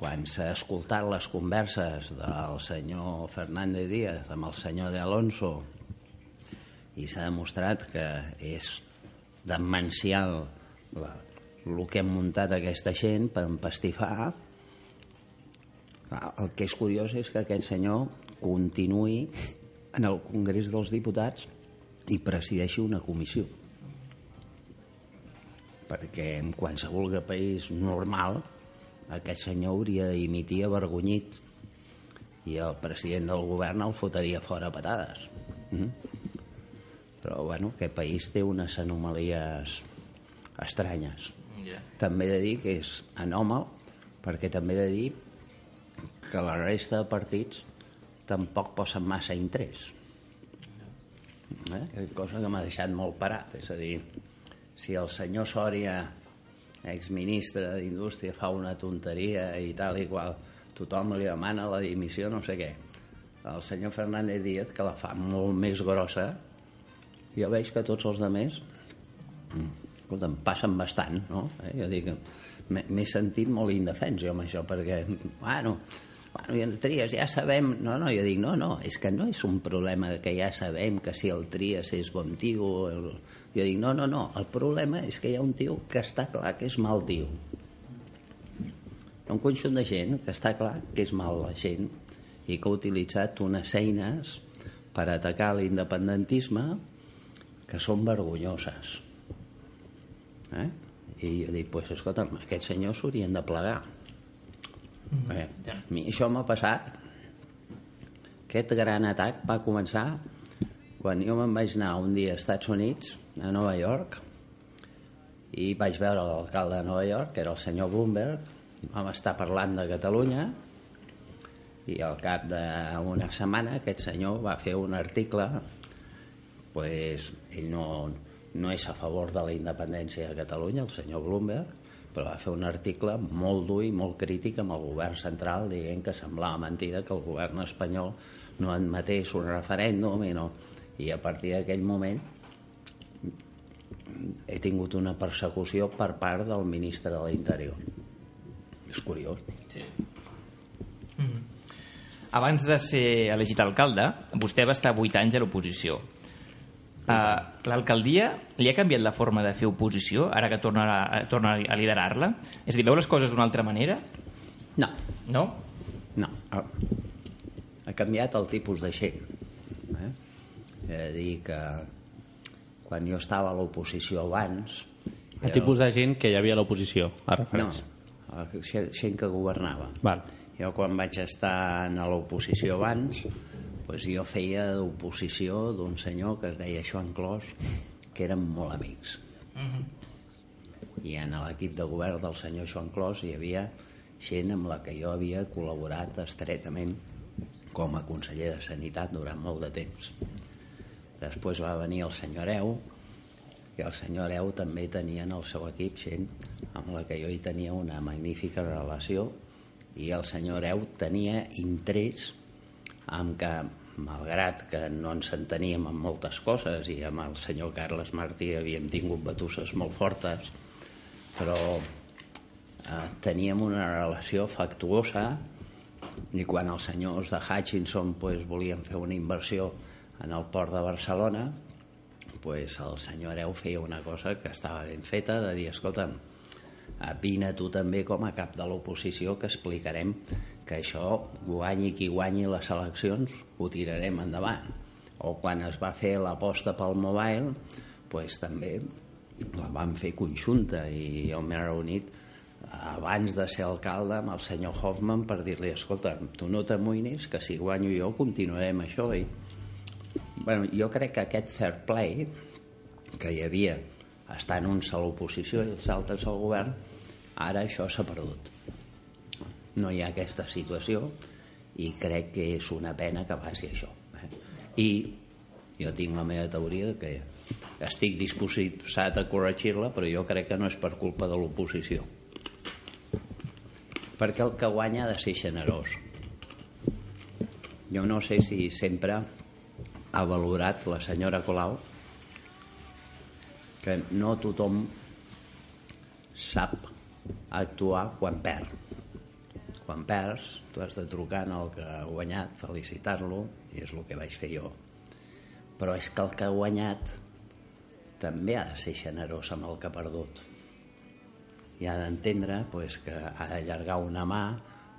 [SPEAKER 5] quan s'ha escoltat les converses del senyor Fernández Díaz amb el senyor de Alonso i s'ha demostrat que és demencial el que hem muntat aquesta gent per empastifar el que és curiós és que aquest senyor continuï en el Congrés dels Diputats i presideixi una comissió perquè en qualsevol país normal aquest senyor hauria de dimitir avergonyit i el president del govern el fotria fora a patades mm? però bueno, aquest país té unes anomalies estranyes
[SPEAKER 2] Ja.
[SPEAKER 5] també he de dir que és anòmal perquè també he de dir que la resta de partits tampoc posen massa interès eh? cosa que m'ha deixat molt parat és a dir, si el senyor Sòria exministre d'Indústria fa una tonteria i tal i qual tothom li demana la dimissió no sé què el senyor Fernández Díaz que la fa molt més grossa jo veig que tots els demés escolta, em passen bastant no? eh? jo dic m'he sentit molt indefens jo amb això perquè bueno, bueno i en Trias ja sabem. No, no, jo dic, no, no, és que no és un problema que ja sabem que si el Trias és bon tio el... jo dic, no, no, no el problema és que hi ha un tio que està clar que és mal tio. Un conjunt de gent que està clar que és mal la gent i que ha utilitzat unes eines per atacar l'independentisme que són vergonyoses. Eh? i jo dic, pues, escolta'm, aquests senyors s'haurien de plegar eh?
[SPEAKER 2] ja.
[SPEAKER 5] a mi això m'ha passat aquest gran atac va començar quan jo me'n vaig anar un dia als Estats Units a Nova York i vaig veure l'alcalde de Nova York que era el senyor Bloomberg vam estar parlant de Catalunya i al cap d'una setmana aquest senyor va fer un article pues, ell no, no és a favor de la independència de Catalunya, el senyor Bloomberg, però va fer un article molt dur i molt crític amb el govern central dient que semblava mentida que el govern espanyol no admetés un referèndum i, no, i a partir d'aquell moment he tingut una persecució per part del ministre de l'Interior. És curiós.
[SPEAKER 2] Sí. Mm. Abans de ser elegit alcalde, vostè va estar 8 anys a l'oposició. Uh, L'alcaldia li ha canviat la forma de fer oposició ara que torna a, torna a liderar-la? És a dir, veu les coses d'una altra manera?
[SPEAKER 5] No,
[SPEAKER 2] No?
[SPEAKER 5] No, ha, ha canviat el tipus de gent. Eh? He de dir que quan jo estava a l'oposició abans...
[SPEAKER 1] El tipus de gent que hi havia a l'oposició, a
[SPEAKER 5] No,
[SPEAKER 1] referència.
[SPEAKER 5] gent gent que governava.
[SPEAKER 1] Val.
[SPEAKER 5] Jo quan vaig estar a l'oposició abans, doncs jo feia d'oposició d'un senyor que es deia Joan Clos, que érem molt amics. I en l'equip de govern del senyor Joan Clos hi havia gent amb la que jo havia col·laborat estretament com a conseller de Sanitat durant molt de temps. Després va venir el senyor Areu, i el senyor Areu també tenia en el seu equip gent amb la que jo hi tenia una magnífica relació i el senyor Areu tenia interès amb que malgrat que no ens enteníem en moltes coses i amb el senyor Carles Martí havíem tingut batusses molt fortes però eh, teníem una relació factuosa i quan els senyors de Hutchinson pues, volien fer una inversió en el port de Barcelona pues, el senyor Areu feia una cosa que estava ben feta de dir, escolta'm vine tu també com a cap de l'oposició que explicarem que això guanyi qui guanyi les eleccions ho tirarem endavant. O quan es va fer l'aposta pel mobile pues, també la vam fer conjunta i jo m'he reunit abans de ser alcalde amb el senyor Hoffman per dir-li, escolta, tu no t'amoïnis que si guanyo jo continuarem això i bueno, jo crec que aquest fair play que hi havia estant uns a l'oposició i els altres al govern ara això s'ha perdut no hi ha aquesta situació i crec que és una pena que passi això eh? i jo tinc la meva teoria que estic disposat a corregir-la però jo crec que no és per culpa de l'oposició perquè el que guanya ha de ser generós jo no sé si sempre ha valorat la senyora Colau que no tothom sap actuar quan perd. Quan perds, tu has de trucar al que ha guanyat, felicitar-lo, i és el que vaig fer jo. Però és que el que ha guanyat també ha de ser generós amb el que ha perdut. I ha d'entendre pues, que ha d'allargar una mà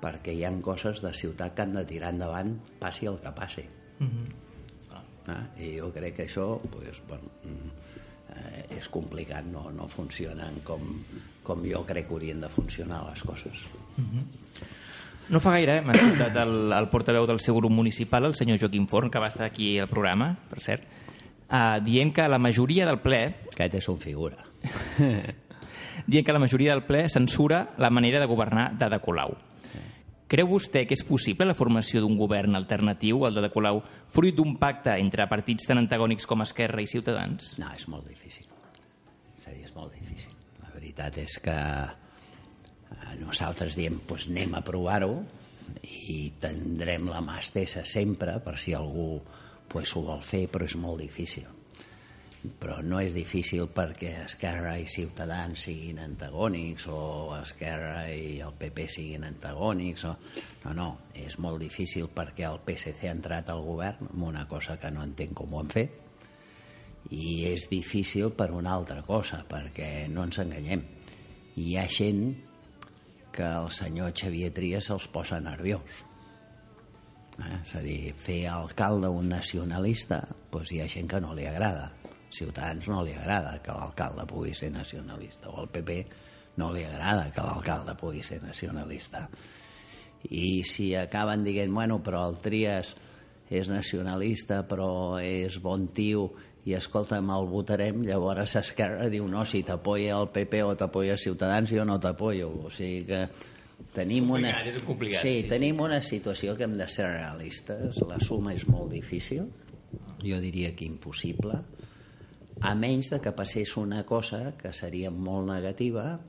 [SPEAKER 5] perquè hi han coses de ciutat que han de tirar endavant passi el que passi. Ah, I jo crec que això pues, bueno, mm, eh, és complicat, no, no funcionen com, com jo crec que haurien de funcionar les coses.
[SPEAKER 2] No fa gaire eh, m'ha escoltat el, el portaveu del seu grup municipal, el senyor Joaquim Forn, que va estar aquí al programa, per cert, uh, dient que la majoria del ple
[SPEAKER 5] Aquest és un figura.
[SPEAKER 2] dient que la majoria del ple censura la manera de governar d'Ada Colau. Creu vostè que és possible la formació d'un govern alternatiu al d'Ada Colau fruit d'un pacte entre partits tan antagònics com Esquerra i Ciutadans?
[SPEAKER 5] No, és molt difícil. És a dir, és molt difícil. La veritat és que eh, nosaltres diem, doncs anem a provar-ho i tindrem la mà estesa sempre per si algú pues, ho vol fer, però és molt difícil. Però no és difícil perquè Esquerra i Ciutadans siguin antagònics o Esquerra i el PP siguin antagònics. O... No, no, és molt difícil perquè el PSC ha entrat al govern amb una cosa que no entenc com ho han fet i és difícil per una altra cosa, perquè no ens enganyem. Hi ha gent que el senyor Xavier Trias els posa nerviós. Eh? És a dir, fer alcalde un nacionalista, doncs hi ha gent que no li agrada. Ciutadans no li agrada que l'alcalde pugui ser nacionalista, o al PP no li agrada que l'alcalde pugui ser nacionalista. I si acaben dient, bueno, però el Trias és nacionalista, però és bon tio, i escolta'm, el votarem, llavors Esquerra diu, no, si t'apoya el PP o t'apoya Ciutadans, jo no t'apoyo. O sigui que tenim una...
[SPEAKER 2] És complicat,
[SPEAKER 5] Sí,
[SPEAKER 2] sí,
[SPEAKER 5] tenim una situació que hem de ser realistes. La suma és molt difícil, jo diria que impossible, a menys de que passés una cosa que seria molt negativa,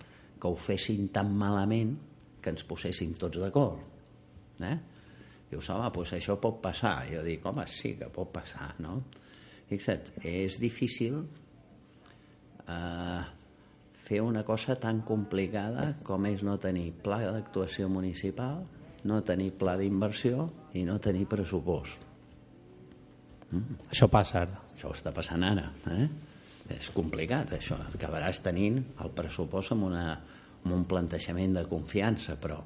[SPEAKER 5] que ho fessin tan malament que ens poséssim tots d'acord. Eh? Dius, home, doncs això pot passar. Jo dic, home, sí que pot passar, no? Fixa't, és difícil eh, fer una cosa tan complicada com és no tenir pla d'actuació municipal, no tenir pla d'inversió i no tenir pressupost.
[SPEAKER 1] Això passa ara.
[SPEAKER 5] Això està passant ara. Eh? És complicat, això. Acabaràs tenint el pressupost amb, una, amb un plantejament de confiança, però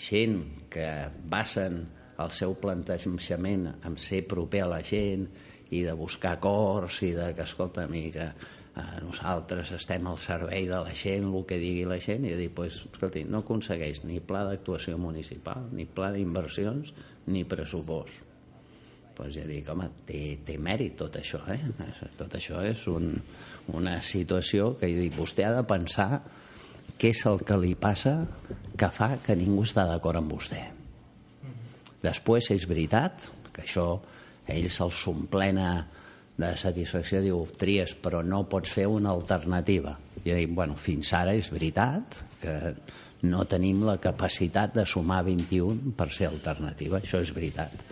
[SPEAKER 5] gent que basen el seu plantejament en ser proper a la gent i de buscar acords i de que, escolta'm, i que eh, nosaltres estem al servei de la gent, el que digui la gent, i dir, pues, escolti, no aconsegueix ni pla d'actuació municipal, ni pla d'inversions, ni pressupost doncs ja dic, home, té, té mèrit tot això, eh? Tot això és un, una situació que dic, vostè ha de pensar què és el que li passa que fa que ningú està d'acord amb vostè. Després és veritat que això ell se'l s'omplena de satisfacció, diu, tries, però no pots fer una alternativa. Jo dic, bueno, fins ara és veritat que no tenim la capacitat de sumar 21 per ser alternativa, això és veritat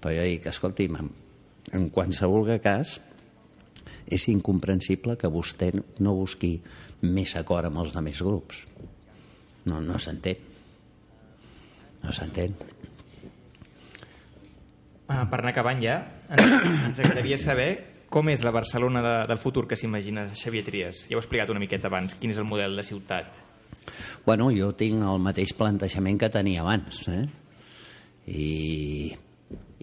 [SPEAKER 5] però jo dic, escolti'm, en qualsevol cas, és incomprensible que vostè no busqui més acord amb els altres grups. No, no s'entén. No s'entén.
[SPEAKER 2] Ah, per anar acabant ja, ens, ens agradaria saber com és la Barcelona de, del futur que s'imagina Xavier Trias. Ja ho he explicat una miqueta abans, quin és el model de ciutat.
[SPEAKER 5] Bueno, jo tinc el mateix plantejament que tenia abans, eh? I,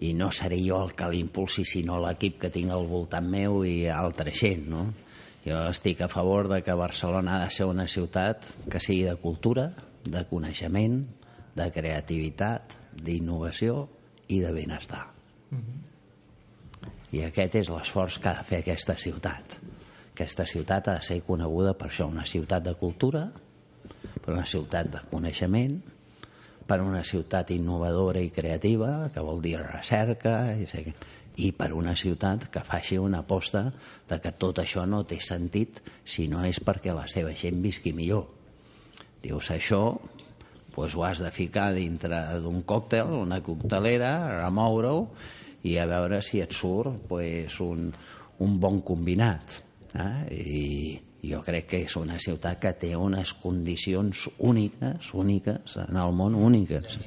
[SPEAKER 5] i no seré jo el que l'impulsi, sinó l'equip que tinc al voltant meu i altra gent, no? Jo estic a favor de que Barcelona ha de ser una ciutat que sigui de cultura, de coneixement, de creativitat, d'innovació i de benestar. I aquest és l'esforç que ha de fer aquesta ciutat. Aquesta ciutat ha de ser coneguda per això, una ciutat de cultura, per una ciutat de coneixement, per una ciutat innovadora i creativa, que vol dir recerca, i, sé, i per una ciutat que faci una aposta de que tot això no té sentit si no és perquè la seva gent visqui millor. Dius, això doncs ho has de ficar dintre d'un còctel, una coctelera, remoure-ho i a veure si et surt doncs, un, un bon combinat. Eh? I jo crec que és una ciutat que té unes condicions úniques, úniques, en el món úniques.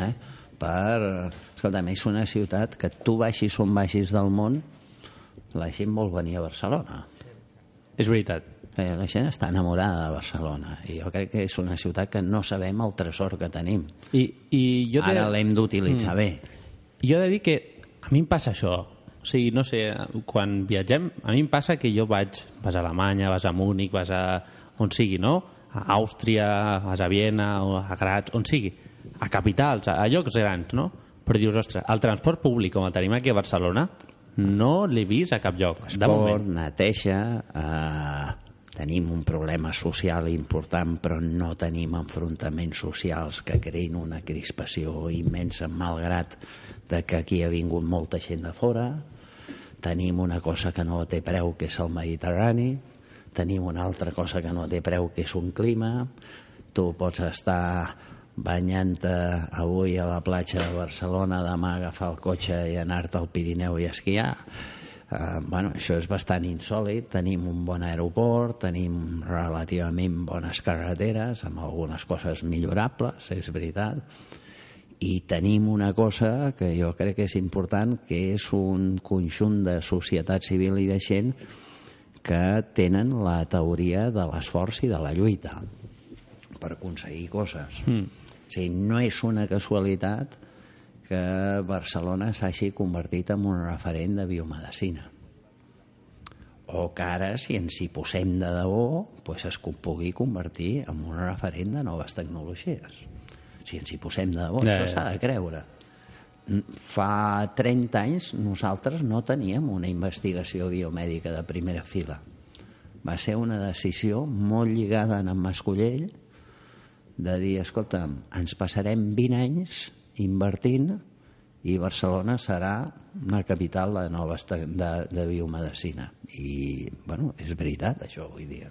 [SPEAKER 5] Eh? Per, escolta'm, és una ciutat que tu baixis on baixis del món, la gent vol venir a Barcelona.
[SPEAKER 1] És veritat.
[SPEAKER 5] Eh, la gent està enamorada de Barcelona i jo crec que és una ciutat que no sabem el tresor que tenim.
[SPEAKER 1] I, i jo
[SPEAKER 5] Ara l'hem d'utilitzar
[SPEAKER 1] Mm.
[SPEAKER 5] bé.
[SPEAKER 1] Jo he de dir que a mi em passa això. O sigui, no sé, quan viatgem, a mi em passa que jo vaig, vas a Alemanya, vas a Múnich, vas a on sigui, no? A Àustria, vas a Viena, o a Graz, on sigui. A capitals, a, a llocs grans, no? Però dius, ostres, el transport públic com el tenim aquí a Barcelona no l'he vist a cap lloc, de
[SPEAKER 5] Esport,
[SPEAKER 1] moment.
[SPEAKER 5] neteja, eh, tenim un problema social important però no tenim enfrontaments socials que creïn una crispació immensa malgrat de que aquí ha vingut molta gent de fora. Tenim una cosa que no té preu que és el Mediterrani. Tenim una altra cosa que no té preu que és un clima. Tu pots estar banyant-te avui a la platja de Barcelona demà agafar el cotxe i anar-te al Pirineu i esquiar Uh, bueno, això és bastant insòlid. Tenim un bon aeroport, tenim relativament bones carreteres, amb algunes coses millorables, és veritat, i tenim una cosa que jo crec que és important, que és un conjunt de societat civil i de gent que tenen la teoria de l'esforç i de la lluita per aconseguir coses. Mm. O sigui, no és una casualitat que Barcelona s'hagi convertit en un referent de biomedicina o que ara, si ens hi posem de debò, pues es pugui convertir en un referent de noves tecnologies. Si ens hi posem de debò,
[SPEAKER 1] Ja,
[SPEAKER 5] això s'ha de creure. Fa 30 anys nosaltres no teníem una investigació biomèdica de primera fila. Va ser una decisió molt lligada en en Mascollell de dir, escolta'm, ens passarem 20 anys invertint i Barcelona serà una capital de noves de, de biomedicina. I, bueno, és veritat, això, avui dia.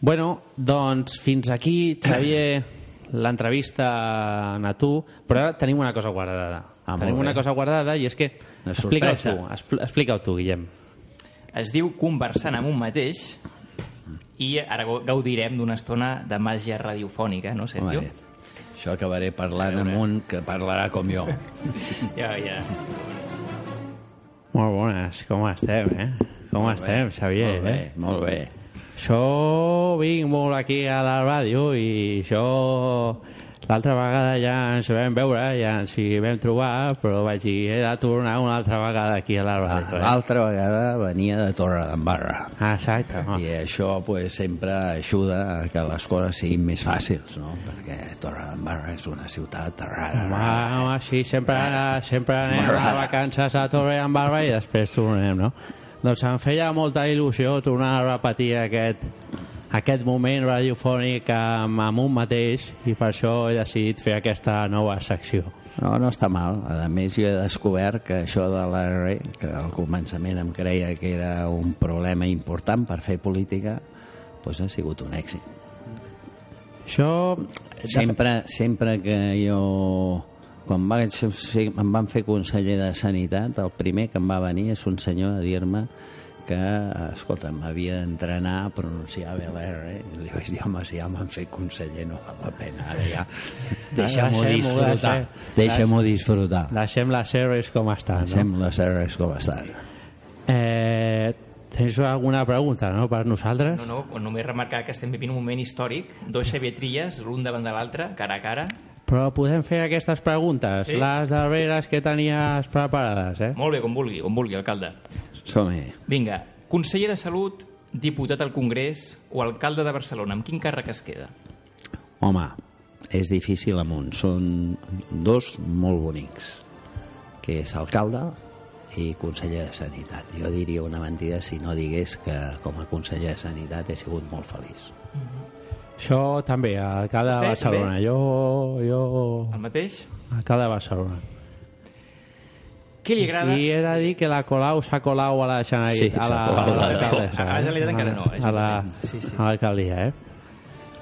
[SPEAKER 1] Bueno, doncs fins aquí, Xavier, l'entrevista a tu, però ara tenim una cosa guardada.
[SPEAKER 5] Ah,
[SPEAKER 1] tenim una cosa guardada i és que... Explica-ho tu, expl- explica-ho tu, Guillem.
[SPEAKER 2] Es diu Conversant amb un mateix i ara gau- gaudirem d'una estona de màgia radiofònica, no, Sergio?
[SPEAKER 5] Home, això acabaré parlant amb un que parlarà com jo.
[SPEAKER 2] Ja, ja.
[SPEAKER 1] Molt bones, com estem, eh? Com
[SPEAKER 5] Molt
[SPEAKER 1] estem,
[SPEAKER 5] bé,
[SPEAKER 1] Xavier,
[SPEAKER 5] molt bé,
[SPEAKER 1] eh?
[SPEAKER 5] Molt bé.
[SPEAKER 1] Jo vinc molt aquí a la ràdio i jo l'altra vegada ja ens vam veure, ja ens hi vam trobar, però vaig dir, he de tornar una altra vegada aquí a la ràdio. eh?
[SPEAKER 5] L'altra vegada venia de Torre d'Embarra.
[SPEAKER 1] Ah, exacte.
[SPEAKER 5] I això pues, sempre ajuda a que les coses siguin més fàcils, no? Perquè Torre d'Embarra és una ciutat rara.
[SPEAKER 1] Home, home, sí, sempre, sempre anem a vacances a Torre en Barba i després tornem, no? Doncs em feia molta il·lusió tornar a repetir aquest, aquest moment radiofònic amb, amb un mateix i per això he decidit fer aquesta nova secció.
[SPEAKER 5] No, no està mal. A més, jo he descobert que això de l'R, que al començament em creia que era un problema important per fer política, doncs ha sigut un èxit.
[SPEAKER 1] Això...
[SPEAKER 5] Sempre, sempre que jo... Quan vaig, em van fer conseller de Sanitat, el primer que em va venir és un senyor a dir-me que, escolta, m'havia d'entrenar a pronunciar bé l'R. I li vaig dir, home, si ja m'han fet conseller, no val la pena. Ara ja, deixa-m'ho
[SPEAKER 1] Deixem-ho,
[SPEAKER 5] disfrutar. Deixa-ho disfrutar.
[SPEAKER 1] Deixem les R's com estan, no?
[SPEAKER 5] Deixem les R's com estan.
[SPEAKER 1] Eh, tens alguna pregunta, no?, per nosaltres?
[SPEAKER 2] No, no, només remarcar que estem vivint un moment històric, dos Xavier Trilles, l'un davant de l'altre, cara a cara.
[SPEAKER 1] Però podem fer aquestes preguntes,
[SPEAKER 2] Sí?
[SPEAKER 1] les darreres que tenies preparades, eh?
[SPEAKER 2] Molt bé, com vulgui, com vulgui, alcalde.
[SPEAKER 5] Som-hi.
[SPEAKER 2] Vinga, conseller de Salut, diputat al Congrés o alcalde de Barcelona, amb quin càrrec es queda?
[SPEAKER 5] Home, és difícil amunt. Són dos molt bonics, que és alcalde i conseller de Sanitat. Jo diria una mentida si no digués que com a conseller de Sanitat he sigut molt feliç.
[SPEAKER 1] Això també, alcalde de
[SPEAKER 2] Vostè,
[SPEAKER 1] Barcelona.
[SPEAKER 2] també?
[SPEAKER 1] Jo, jo...
[SPEAKER 2] El mateix?
[SPEAKER 1] Alcalde de Barcelona.
[SPEAKER 2] Què li agrada?
[SPEAKER 1] I he de dir que la Colau s'ha colau a la Generalitat.
[SPEAKER 5] Sí,
[SPEAKER 1] a la, a l'alcaldessa,
[SPEAKER 2] A la Generalitat encara no, eh,
[SPEAKER 1] A la-
[SPEAKER 2] Sí, sí.
[SPEAKER 1] a l'alcaldia, eh?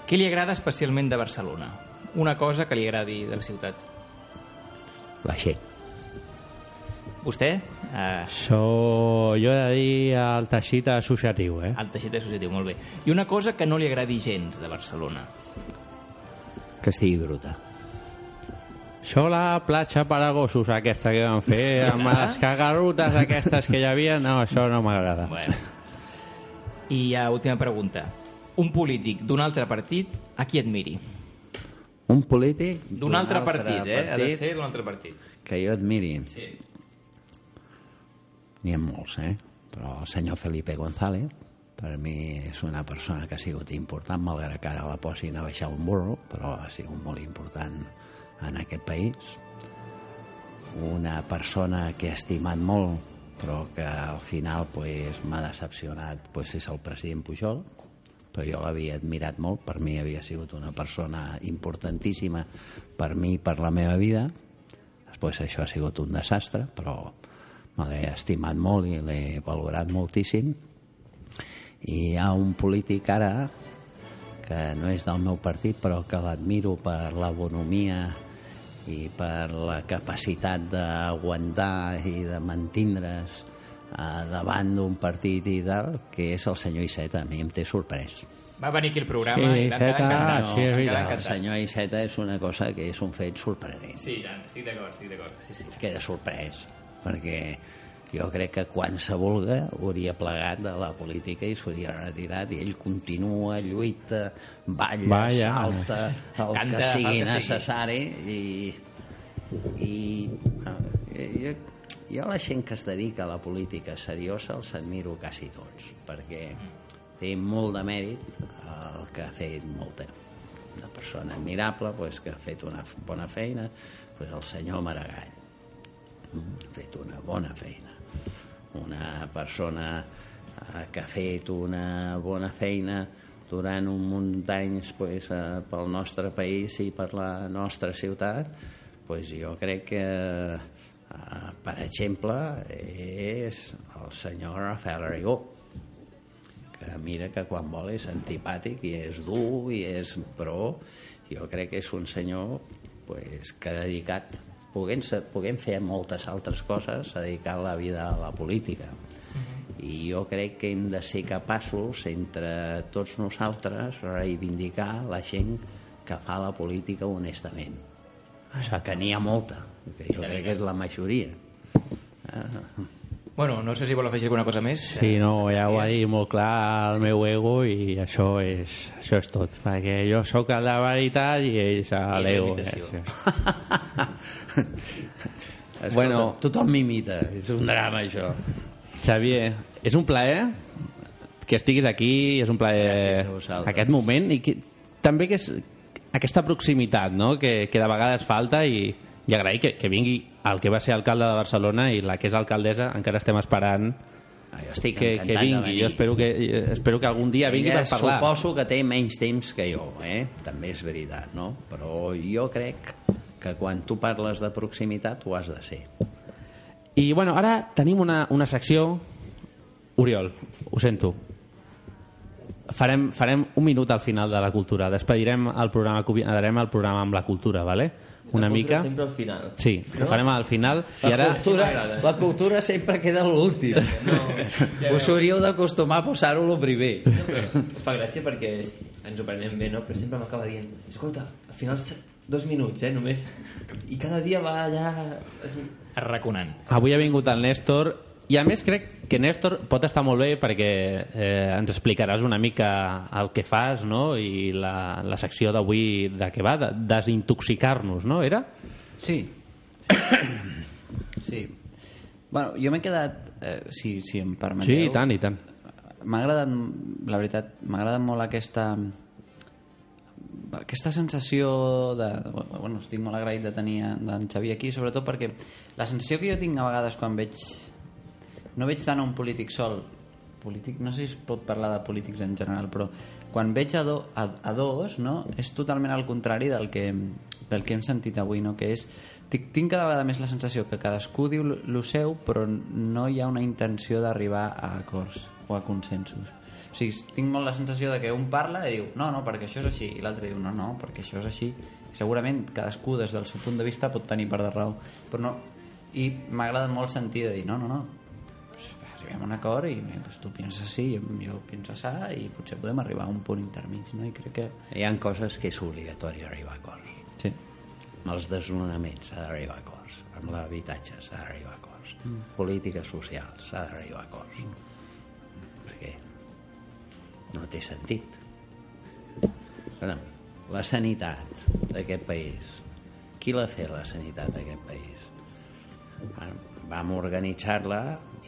[SPEAKER 2] Què li agrada especialment de Barcelona? Una cosa que li agradi de la ciutat.
[SPEAKER 5] La gent.
[SPEAKER 2] Vostè? Eh,
[SPEAKER 1] Això jo he de dir el teixit associatiu, eh?
[SPEAKER 2] el teixit associatiu, molt bé. I una cosa que no li agradi gens de Barcelona.
[SPEAKER 5] Que estigui bruta.
[SPEAKER 1] Això la platja per a gossos aquesta que van fer, amb les cagarrutes aquestes que hi havia, no, això no m'agrada.
[SPEAKER 2] Bueno. I ja, última pregunta. Un polític d'un altre partit, a qui admiri?
[SPEAKER 5] Un polític
[SPEAKER 2] D'un altre, partit, eh? Ha de ser d'un altre partit.
[SPEAKER 5] que jo admiri.
[SPEAKER 2] Sí.
[SPEAKER 5] N'hi ha molts, eh? Però el senyor Felipe González, per mi és una persona que ha sigut important, malgrat que ara la posin a baixar un burro, però ha sigut molt important en aquest país. Una persona que he estimat molt, però que al final pues, m'ha decepcionat, pues, és el president Pujol, però jo l'havia admirat molt, per mi havia sigut una persona importantíssima per mi i per la meva vida. Després això ha sigut un desastre, però me l'he estimat molt i l'he valorat moltíssim. I hi ha un polític ara que no és del meu partit, però que l'admiro per la bonomia i per la capacitat d'aguantar i de mantindre's eh, davant d'un partit i tal, que és el senyor Iceta. A mi em té sorprès.
[SPEAKER 2] Va venir aquí al programa
[SPEAKER 1] Sí,
[SPEAKER 2] i
[SPEAKER 1] Iceta,
[SPEAKER 2] encantats.
[SPEAKER 1] sí.
[SPEAKER 5] El senyor Iceta és una cosa que és un fet sorprenent.
[SPEAKER 2] Sí, tant, estic d'acord, estic d'acord. Sí, sí.
[SPEAKER 5] queda sorprès perquè jo crec que quan se vulga hauria plegat de la política i s'hauria retirat i ell continua, lluita balla,
[SPEAKER 1] Vaja.
[SPEAKER 5] salta el
[SPEAKER 2] Canta,
[SPEAKER 5] que sigui
[SPEAKER 2] el que sigui.
[SPEAKER 5] necessari i, i eh, jo, jo la gent que es dedica a la política seriosa els admiro quasi tots perquè té molt de mèrit el que ha fet molta una persona admirable pues, que ha fet una bona feina pues, el senyor Maragall ha fet una bona feina una persona eh, que ha fet una bona feina durant un munt d'anys pues, eh, pel nostre país i per la nostra ciutat pues, jo crec que eh, per exemple és el senyor Rafael Arigó que mira que quan vol és antipàtic i és dur i és però jo crec que és un senyor pues, que ha dedicat puguem, puguem fer moltes altres coses s'ha dedicat la vida a la política. I jo crec que hem de ser capaços entre tots nosaltres reivindicar la gent que fa la política honestament. Que n'hi ha molta que jo crec que és la majoria. Ah,
[SPEAKER 2] Bueno, no sé si vol afegir alguna cosa més.
[SPEAKER 1] Sí, no, ja ho ha dit molt clar el meu ego i això és, això és tot, perquè jo sóc el de la veritat i ells l'ego.
[SPEAKER 2] imitació.
[SPEAKER 1] Eh,
[SPEAKER 5] Escolta,
[SPEAKER 1] Bueno.
[SPEAKER 5] tothom m'imita, és un drama això.
[SPEAKER 1] Xavier, és un plaer que estiguis aquí, és un plaer aquest moment i que, també que és aquesta proximitat no? que, que de vegades falta i, i agrair que, que vingui el que va ser alcalde de Barcelona i la que és alcaldessa, encara estem esperant
[SPEAKER 5] Ah, jo estic
[SPEAKER 1] que, que vingui. Jo espero que, espero que algun dia vingui
[SPEAKER 5] Ella
[SPEAKER 1] per parlar.
[SPEAKER 5] suposo que té menys temps que jo, eh? també és veritat, no? Però jo crec que quan tu parles de proximitat ho has de ser.
[SPEAKER 1] I bueno, ara tenim una, una secció... Oriol, ho sento. Farem, farem un minut al final de la cultura. Despedirem el programa, acomiadarem el programa amb la cultura, vale? Una
[SPEAKER 7] La
[SPEAKER 1] mica.
[SPEAKER 7] Sempre al final.
[SPEAKER 1] Sí, ho farem al final. I ara...
[SPEAKER 5] cultura, la cultura sempre queda a l'últim. No, Us hauríeu d'acostumar a posar-ho a lo primer.
[SPEAKER 7] Fa gràcia perquè ens ho prenem bé, no? Però sempre m'acaba dient, escolta, al final dos minuts, eh, només. I cada dia va allà... Es...
[SPEAKER 2] Arraconant.
[SPEAKER 1] Avui ha vingut el Néstor i a més crec que Néstor pot estar molt bé perquè eh, ens explicaràs una mica el que fas no? i la, la secció d'avui de què va, de desintoxicar-nos, no? Era?
[SPEAKER 6] Sí. Sí. Bueno, jo m'he quedat, eh, si, si em permeteu...
[SPEAKER 1] Sí, i tant, i tant.
[SPEAKER 6] M'ha agradat, la veritat, m'ha agradat molt aquesta aquesta sensació de... Bueno, estic molt agraït de tenir en en Xavier aquí, sobretot perquè la sensació que jo tinc a vegades quan veig... No veig tant un polític sol, polític, no sé si es pot parlar de polítics en general, però quan veig a, do, a, a dos, no? és totalment al contrari del que, del que hem sentit avui, no? que és tinc, tinc cada vegada més la sensació que cadascú diu el seu, però no hi ha una intenció d'arribar a acords o a consensos. O sigui, tinc molt la sensació de que un parla i diu no, no, perquè això és així, i l'altre diu no, no, perquè això és així. Segurament cadascú des del seu punt de vista pot tenir part de raó, però no, i m'ha agradat molt sentir de dir no, no, no arribem a un acord i pues, tu penses així, jo, jo penso així i potser podem arribar a un punt intermig no? i crec que
[SPEAKER 5] Hi ha coses que és obligatori arribar a acords.
[SPEAKER 6] sí,
[SPEAKER 5] Amb els desnonaments s'ha d'arribar a acords. Amb l'habitatge s'ha d'arribar a acords. Mm. Polítiques socials s'ha d'arribar a acords. Mm. Perquè no té sentit. Però, la sanitat d'aquest país. Qui l'ha fet, la sanitat d'aquest país? Vam organitzar-la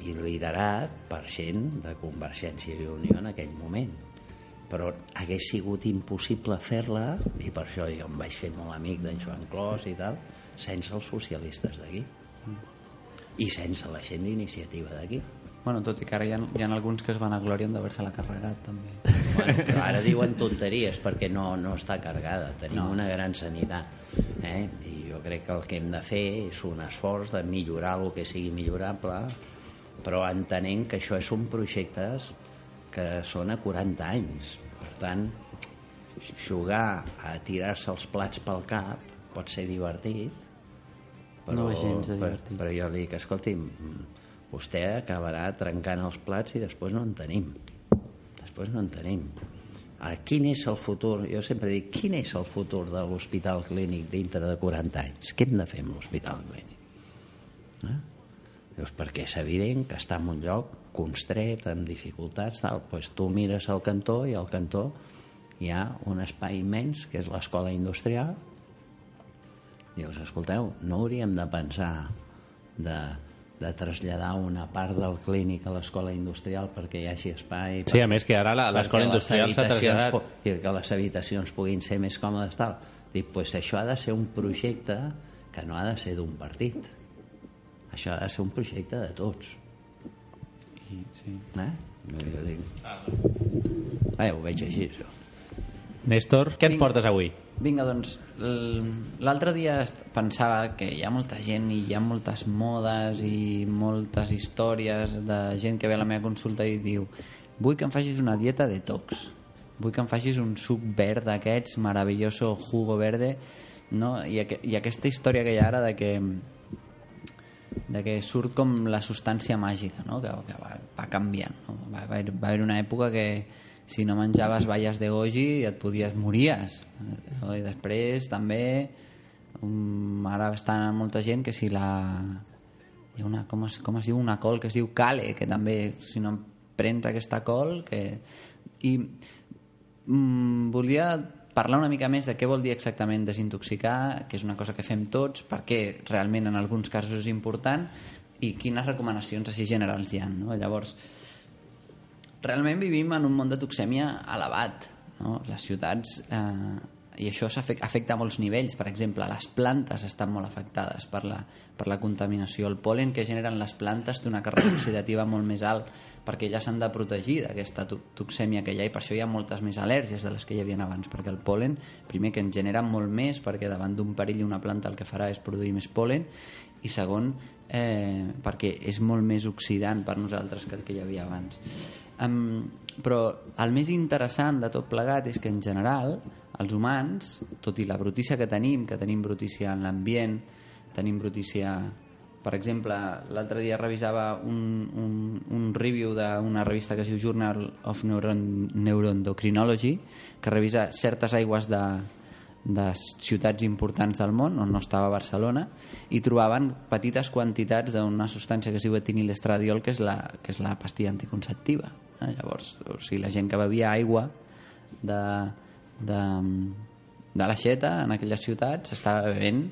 [SPEAKER 5] i liderat per gent de Convergència i Unió en aquell moment. Però hagués sigut impossible fer-la i per això jo em vaig fer molt amic d'en Joan Clos i tal sense els socialistes d'aquí. I sense la gent d'iniciativa d'aquí.
[SPEAKER 6] Bueno, tot i que ara hi ha, hi ha alguns que es van a glòria d'haver-se-la carregat també.
[SPEAKER 5] Bueno, però ara diuen tonteries perquè no, no està cargada tenim
[SPEAKER 6] no.
[SPEAKER 5] una gran sanitat eh? i jo crec que el que hem de fer és un esforç de millorar el que sigui millorable però entenent que això són projectes que són a 40 anys per tant jugar a tirar-se els plats pel cap pot ser divertit però,
[SPEAKER 6] No és gens de
[SPEAKER 5] però,
[SPEAKER 6] divertit.
[SPEAKER 5] però jo li dic, escolti'm vostè acabarà trencant els plats i després no en tenim després no en tenim Ara, quin és el futur? Jo sempre dic, quin és el futur de l'hospital clínic dintre de 40 anys? Què hem de fer amb l'hospital clínic? Eh? Dius, perquè és evident que està en un lloc constret, amb dificultats, tal. Pues tu mires al cantó i al cantó hi ha un espai immens, que és l'escola industrial. Dius, escolteu, no hauríem de pensar de, de traslladar una part del clínic a l'escola industrial perquè hi hagi espai...
[SPEAKER 1] Sí, a més que ara la- l'escola industrial s'ha traslladat.
[SPEAKER 5] que les habitacions puguin ser més còmodes tal. Dic, pues això ha de ser un projecte que no ha de ser d'un partit. Això ha de ser un projecte de tots.
[SPEAKER 6] I, sí.
[SPEAKER 5] Eh? Jo dic... Eh, ho veig així, això.
[SPEAKER 1] Néstor, què ens portes avui?
[SPEAKER 6] Vinga, doncs, l'altre dia pensava que hi ha molta gent i hi ha moltes modes i moltes històries de gent que ve a la meva consulta i diu vull que em facis una dieta detox vull que em facis un suc verd d'aquests maravilloso jugo verde no? I, aqu i aquesta història que hi ha ara de que de que surt com la substància màgica no? que, que va, va canviant no? va, va, va haver una època que si no menjaves baies de goji et podies mories no? i després també um, ara està molta gent que si la hi ha una, com, es, com es diu una col que es diu cale que també si no prens aquesta col que... i mm, volia parlar una mica més de què vol dir exactament desintoxicar, que és una cosa que fem tots, perquè realment en alguns casos és important i quines recomanacions així generals hi ha. No? Llavors, realment vivim en un món de toxèmia elevat. No? Les ciutats, eh, i això afecta a molts nivells, per exemple, les plantes estan molt afectades per la, per la contaminació. El polen que generen les plantes té una càrrega oxidativa molt més alt perquè elles s'han de protegir d'aquesta to- toxèmia que hi ha i per això hi ha moltes més al·lèrgies de les que hi havia abans, perquè el polen, primer que en genera molt més perquè davant d'un perill una planta el que farà és produir més polen i segon eh, perquè és molt més oxidant per nosaltres que el que hi havia abans um, però el més interessant de tot plegat és que en general els humans, tot i la brutícia que tenim que tenim brutícia en l'ambient tenim brutícia per exemple, l'altre dia revisava un, un, un review d'una revista que es diu Journal of Neuron, Neuroendocrinology que revisa certes aigües de, de ciutats importants del món, on no estava Barcelona, i trobaven petites quantitats d'una substància que es diu etinilestradiol, que és la, que és la pastilla anticonceptiva. Eh? Llavors, o sigui, la gent que bevia aigua de, de, de l'aixeta en aquelles ciutats estava bevent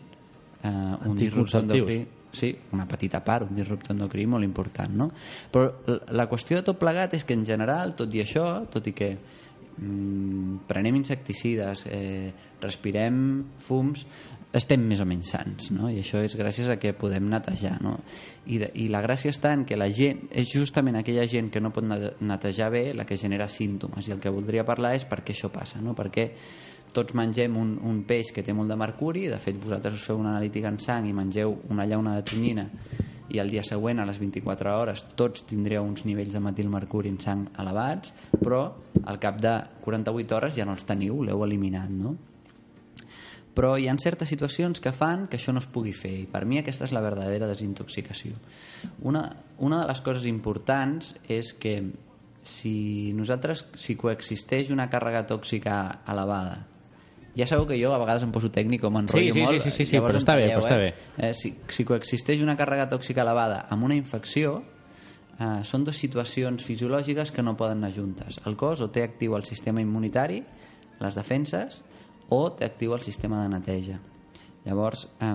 [SPEAKER 6] eh, un disruptor endocrí sí, una petita part, un disruptor endocrí molt important, no? Però la qüestió de tot plegat és que en general, tot i això, tot i que mm, prenem insecticides, eh, respirem fums, estem més o menys sants, no? I això és gràcies a que podem netejar, no? I, de, I la gràcia està en que la gent, és justament aquella gent que no pot ne- netejar bé la que genera símptomes, i el que voldria parlar és per què això passa, no? Perquè tots mengem un, un peix que té molt de mercuri, de fet vosaltres us feu una analítica en sang i mengeu una llauna de tonyina i el dia següent, a les 24 hores, tots tindreu uns nivells de metilmercuri en sang elevats, però al cap de 48 hores ja no els teniu, l'heu eliminat, no? Però hi ha certes situacions que fan que això no es pugui fer i per mi aquesta és la verdadera desintoxicació. Una, una de les coses importants és que si nosaltres, si coexisteix una càrrega tòxica elevada ja sabeu que jo a vegades em poso tècnic o m'enrotllo
[SPEAKER 1] Sí, sí,
[SPEAKER 6] molt
[SPEAKER 1] sí, sí, sí,
[SPEAKER 6] llavors
[SPEAKER 1] però està bé,
[SPEAKER 6] talleu,
[SPEAKER 1] però està
[SPEAKER 6] eh? Eh, si, si coexisteix una càrrega tòxica elevada amb una infecció eh, són dues situacions fisiològiques que no poden anar juntes. El cos o té actiu el sistema immunitari les defenses o té actiu el sistema de neteja. Llavors eh,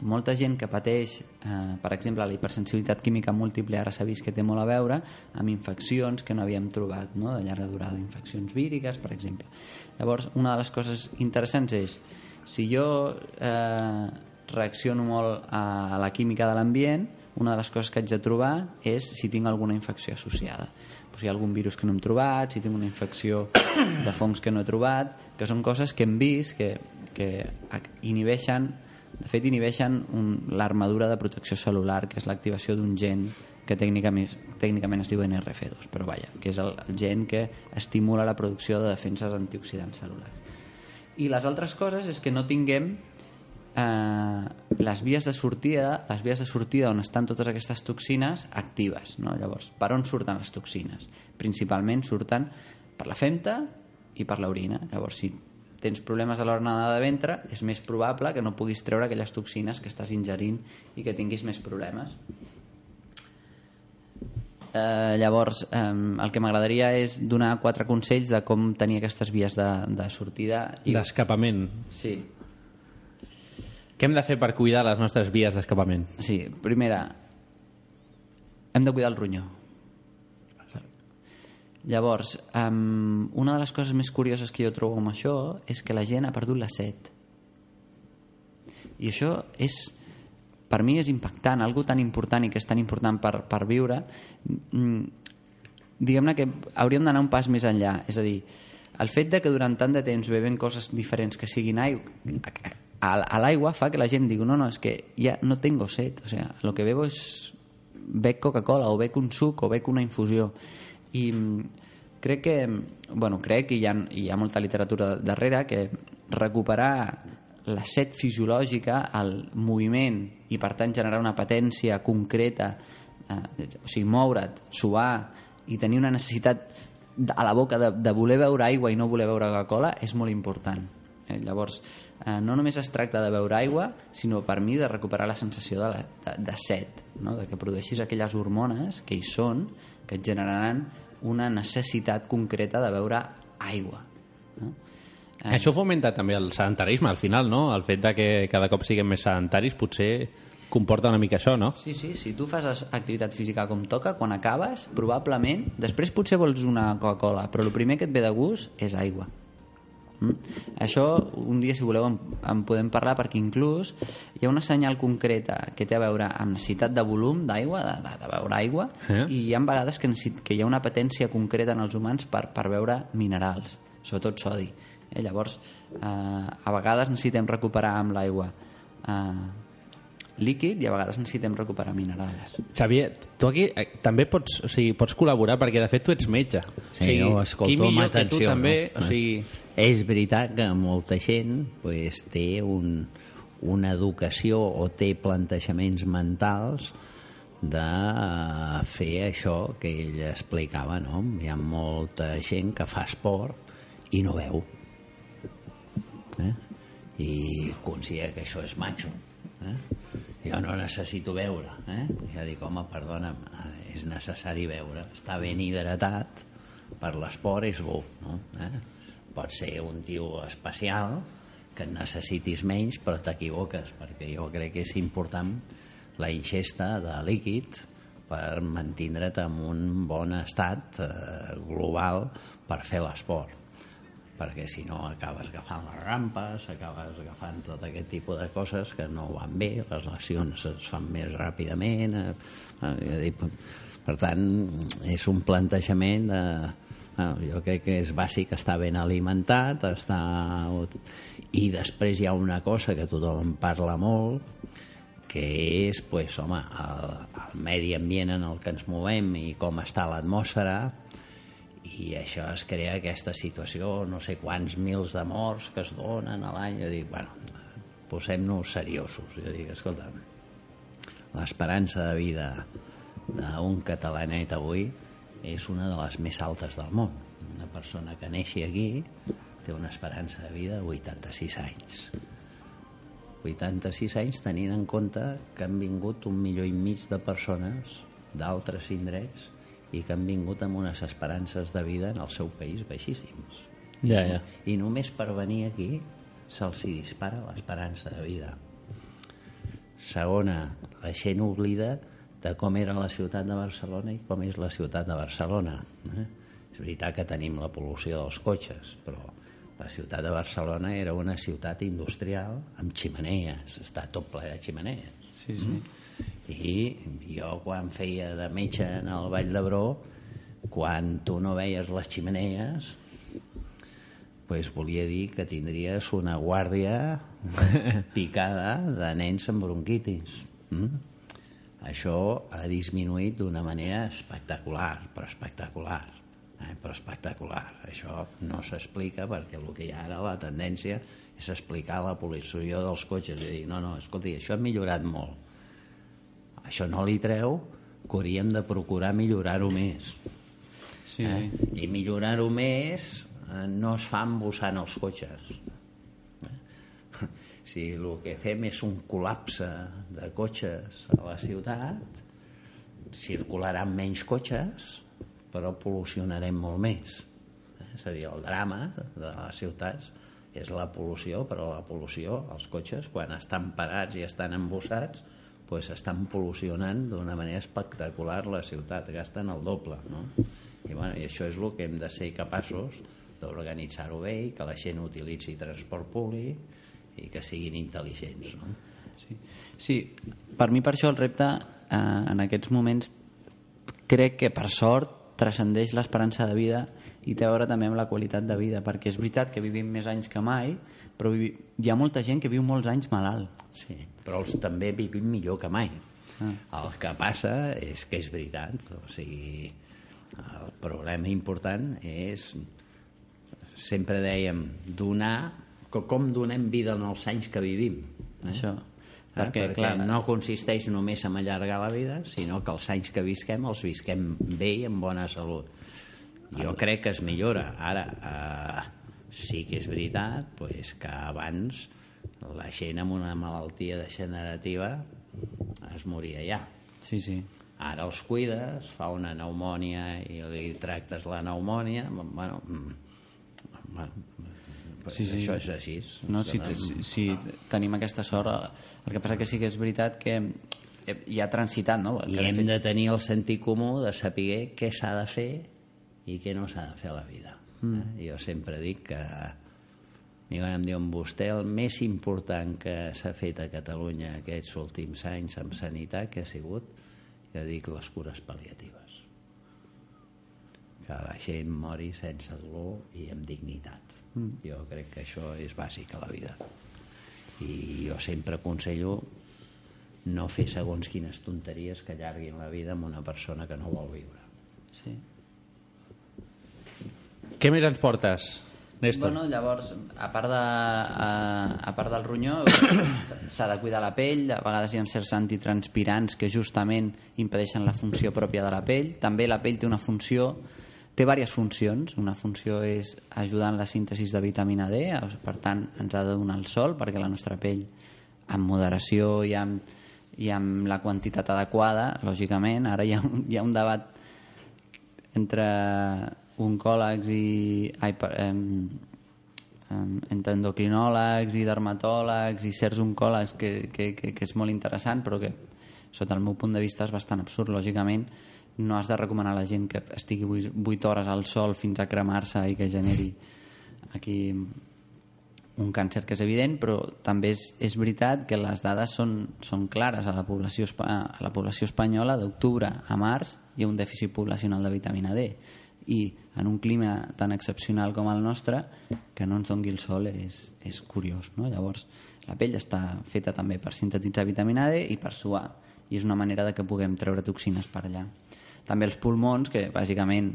[SPEAKER 6] molta gent que pateix, eh, per exemple, la hipersensibilitat química múltiple ara s'ha vist que té molt a veure amb infeccions que no havíem trobat, no? de llarga durada, infeccions víriques, per exemple. Llavors, una de les coses interessants és, si jo eh, reacciono molt a la química de l'ambient, una de les coses que haig de trobar és si tinc alguna infecció associada. Si hi ha algun virus que no hem trobat, si tinc una infecció de fongs que no he trobat, que són coses que hem vist que, que inhibeixen de fet inhibeixen l'armadura de protecció celular que és l'activació d'un gen que tècnicament, tècnicament es diu NRF2 però vaja, que és el, el gen que estimula la producció de defenses antioxidants cel·lulars i les altres coses és que no tinguem eh, les vies de sortida les vies de sortida on estan totes aquestes toxines actives no? llavors, per on surten les toxines? principalment surten per la femta i per l'orina llavors si tens problemes a l'hora de ventre, és més probable que no puguis treure aquelles toxines que estàs ingerint i que tinguis més problemes. Eh, llavors, eh, el que m'agradaria és donar quatre consells de com tenir aquestes vies de, de sortida. I...
[SPEAKER 1] D'escapament.
[SPEAKER 6] Sí,
[SPEAKER 1] Què hem de fer per cuidar les nostres vies d'escapament?
[SPEAKER 6] sí. Primera, hem de cuidar el ronyó. Llavors, um, una de les coses més curioses que jo trobo amb això és que la gent ha perdut la set. I això és, per mi és impactant, algo tan important i que és tan important per, per viure, mm, diguem-ne que hauríem d'anar un pas més enllà. És a dir, el fet de que durant tant de temps bevem coses diferents que siguin aigua, a, l'aigua fa que la gent digui no, no, és que ja no tengo set, o sea, lo que bebo es bec Coca-Cola o bec un suc o bec una infusió i mm, crec que bueno, crec que hi ha, hi ha molta literatura darrere que recuperar la set fisiològica, el moviment i per tant generar una patència concreta eh, o sigui, moure't, suar i tenir una necessitat a la boca de, de voler beure aigua i no voler beure Coca-Cola és molt important eh, llavors eh, no només es tracta de beure aigua sinó per mi de recuperar la sensació de, la, de, de set no? de que produeixis aquelles hormones que hi són que et generaran una necessitat concreta de beure aigua no?
[SPEAKER 1] Eh. Això fomenta també el sedentarisme, al final, no? El fet de que cada cop siguem més sedentaris potser comporta una mica això, no?
[SPEAKER 6] Sí, sí, si tu fas activitat física com toca, quan acabes, probablement, després potser vols una Coca-Cola, però el primer que et ve de gust és aigua. Mm? Això, un dia, si voleu, en, en podem parlar, perquè inclús hi ha una senyal concreta que té a veure amb necessitat de volum d'aigua, de, de, de beure aigua,
[SPEAKER 1] Eh?
[SPEAKER 6] i hi ha vegades que, que hi ha una patència concreta en els humans per, per beure minerals, sobretot sodi. Eh? Llavors, eh, a vegades necessitem recuperar amb l'aigua eh, líquid i a vegades necessitem recuperar minerals.
[SPEAKER 1] Xavier, tu aquí eh, també pots, o sigui, pots col·laborar perquè de fet tu ets metge.
[SPEAKER 5] Sí,
[SPEAKER 1] o sigui,
[SPEAKER 5] jo escolto
[SPEAKER 1] qui
[SPEAKER 5] amb
[SPEAKER 1] millor que
[SPEAKER 5] atenció.
[SPEAKER 1] tu també,
[SPEAKER 5] no?
[SPEAKER 1] o sigui,
[SPEAKER 5] És veritat que molta gent pues, té un, una educació o té plantejaments mentals de eh, fer això que ell explicava, no? Hi ha molta gent que fa esport i no veu. Eh? I considera que això és macho. Eh? Jo no necessito veure. Eh? Ja dic, home, perdona'm, és necessari veure. Està ben hidratat, per l'esport és bo. No? Eh? Pot ser un tio especial, que en necessitis menys, però t'equivoques, perquè jo crec que és important la ingesta de líquid per mantindre't en un bon estat eh, global per fer l'esport perquè si no acabes agafant les rampes, acabes agafant tot aquest tipus de coses que no van bé, les lesions es fan més ràpidament, eh, eh, per tant, és un plantejament de... Bueno, jo crec que és bàsic estar ben alimentat, estar... I després hi ha una cosa que tothom parla molt, que és, pues, home, el, el medi ambient en el que ens movem i com està l'atmosfera, i això es crea aquesta situació, no sé quants mils de morts que es donen a l'any. Jo dic, bueno, posem-nos seriosos. Jo dic, escolta, l'esperança de vida d'un catalanet avui és una de les més altes del món. Una persona que neixi aquí té una esperança de vida de 86 anys. 86 anys tenint en compte que han vingut un milió i mig de persones d'altres indrets i que han vingut amb unes esperances de vida en el seu país baixíssims.
[SPEAKER 1] Ja, ja.
[SPEAKER 5] I només per venir aquí se'ls dispara l'esperança de vida. Segona, la gent oblida de com era la ciutat de Barcelona i com és la ciutat de Barcelona. Eh? És veritat que tenim la pol·lució dels cotxes, però la ciutat de Barcelona era una ciutat industrial amb ximeneies, està tot ple de ximeneies.
[SPEAKER 6] Sí, sí.
[SPEAKER 5] I jo quan feia de metge en el Vall d'Hebró, quan tu no veies les ximeneies, pues volia dir que tindries una guàrdia picada de nens amb bronquitis. Mm? Això ha disminuït d'una manera espectacular, però espectacular. Eh? Però espectacular. Això no s'explica perquè el que hi ha ara, la tendència, és explicar la pol·lució dels cotxes i dir, no, no, escolti, això ha millorat molt. Això no li treu que hauríem de procurar millorar-ho més.
[SPEAKER 6] Sí,
[SPEAKER 5] Eh? I millorar-ho més eh, no es fa embossant els cotxes. Eh? Si el que fem és un col·lapse de cotxes a la ciutat, circularan menys cotxes, però pol·lucionarem molt més. Eh? És a dir, el drama de les ciutats és la pol·lució, però la pol·lució, els cotxes, quan estan parats i estan embossats, pues estan pol·lucionant d'una manera espectacular la ciutat, gasten el doble, no? I, bueno, i això és el que hem de ser capaços d'organitzar-ho bé i que la gent utilitzi transport públic i que siguin intel·ligents, no?
[SPEAKER 6] Sí. sí, per mi per això el repte eh, en aquests moments crec que per sort transcendeix l'esperança de vida i té a veure també amb la qualitat de vida perquè és veritat que vivim més anys que mai però vivi... hi ha molta gent que viu molts anys malalt
[SPEAKER 5] Sí, però els també vivim millor que mai.
[SPEAKER 6] Ah.
[SPEAKER 5] El que passa és que és veritat, o sigui, el problema important és, sempre dèiem, donar, co- com donem vida en els anys que vivim.
[SPEAKER 6] això
[SPEAKER 5] Eh?
[SPEAKER 6] perquè,
[SPEAKER 5] Perquè,
[SPEAKER 6] clar,
[SPEAKER 5] no consisteix només en allargar la vida, sinó que els anys que visquem els visquem bé i amb bona salut. Jo crec que es millora. Ara, eh, sí que és veritat pues, que abans la gent amb una malaltia degenerativa es moria ja.
[SPEAKER 6] sí, sí
[SPEAKER 5] Ara els cuides, fa una pneumònia i li tractes la pneumònia, bueno, mm, bueno
[SPEAKER 6] Sí, sí.
[SPEAKER 5] això és així.
[SPEAKER 6] No, si, si, si tenim aquesta sort, el que passa que sí que és veritat que eh, hi ha transitat, no?
[SPEAKER 5] I
[SPEAKER 6] Que
[SPEAKER 5] hem
[SPEAKER 6] fet-
[SPEAKER 5] de tenir el sentit comú de saber què s'ha de fer i què no s'ha de fer a la vida. Mm. Eh? Jo sempre dic que mi quan em diuen vostè el més important que s'ha fet a Catalunya aquests últims anys amb sanitat que ha sigut, jo dic les cures pal·liatives. Que la gent mori sense dolor i amb dignitat. Mm. Jo crec que això és bàsic a la vida. I jo sempre aconsello no fer segons quines tonteries que allarguin la vida amb una persona que no vol viure.
[SPEAKER 6] sí.
[SPEAKER 1] Què més ens portes, Néstor?
[SPEAKER 6] Bueno, llavors, a part, de, a, a part del ronyó, s'ha de cuidar la pell, a vegades hi ha certs antitranspirants que justament impedeixen la funció pròpia de la pell. També la pell té una funció, té diverses funcions. Una funció és ajudar en la síntesi de vitamina D, per tant, ens ha de donar el sol perquè la nostra pell, amb moderació i amb, i amb la quantitat adequada, lògicament, ara hi ha un, hi ha un debat entre oncòlegs i ai, per, em, entre endocrinòlegs i dermatòlegs i certs oncòlegs que, que, que, que és molt interessant però que sota el meu punt de vista és bastant absurd lògicament no has de recomanar a la gent que estigui 8 hores al sol fins a cremar-se i que generi aquí un càncer que és evident, però també és, és veritat que les dades són, són clares a la població, a la població espanyola d'octubre a març hi ha un dèficit poblacional de vitamina D. I en un clima tan excepcional com el nostre que no ens dongui el sol és, és curiós no? llavors la pell està feta també per sintetitzar vitamina D i per suar. I és una manera de que puguem treure toxines per allà també els pulmons que bàsicament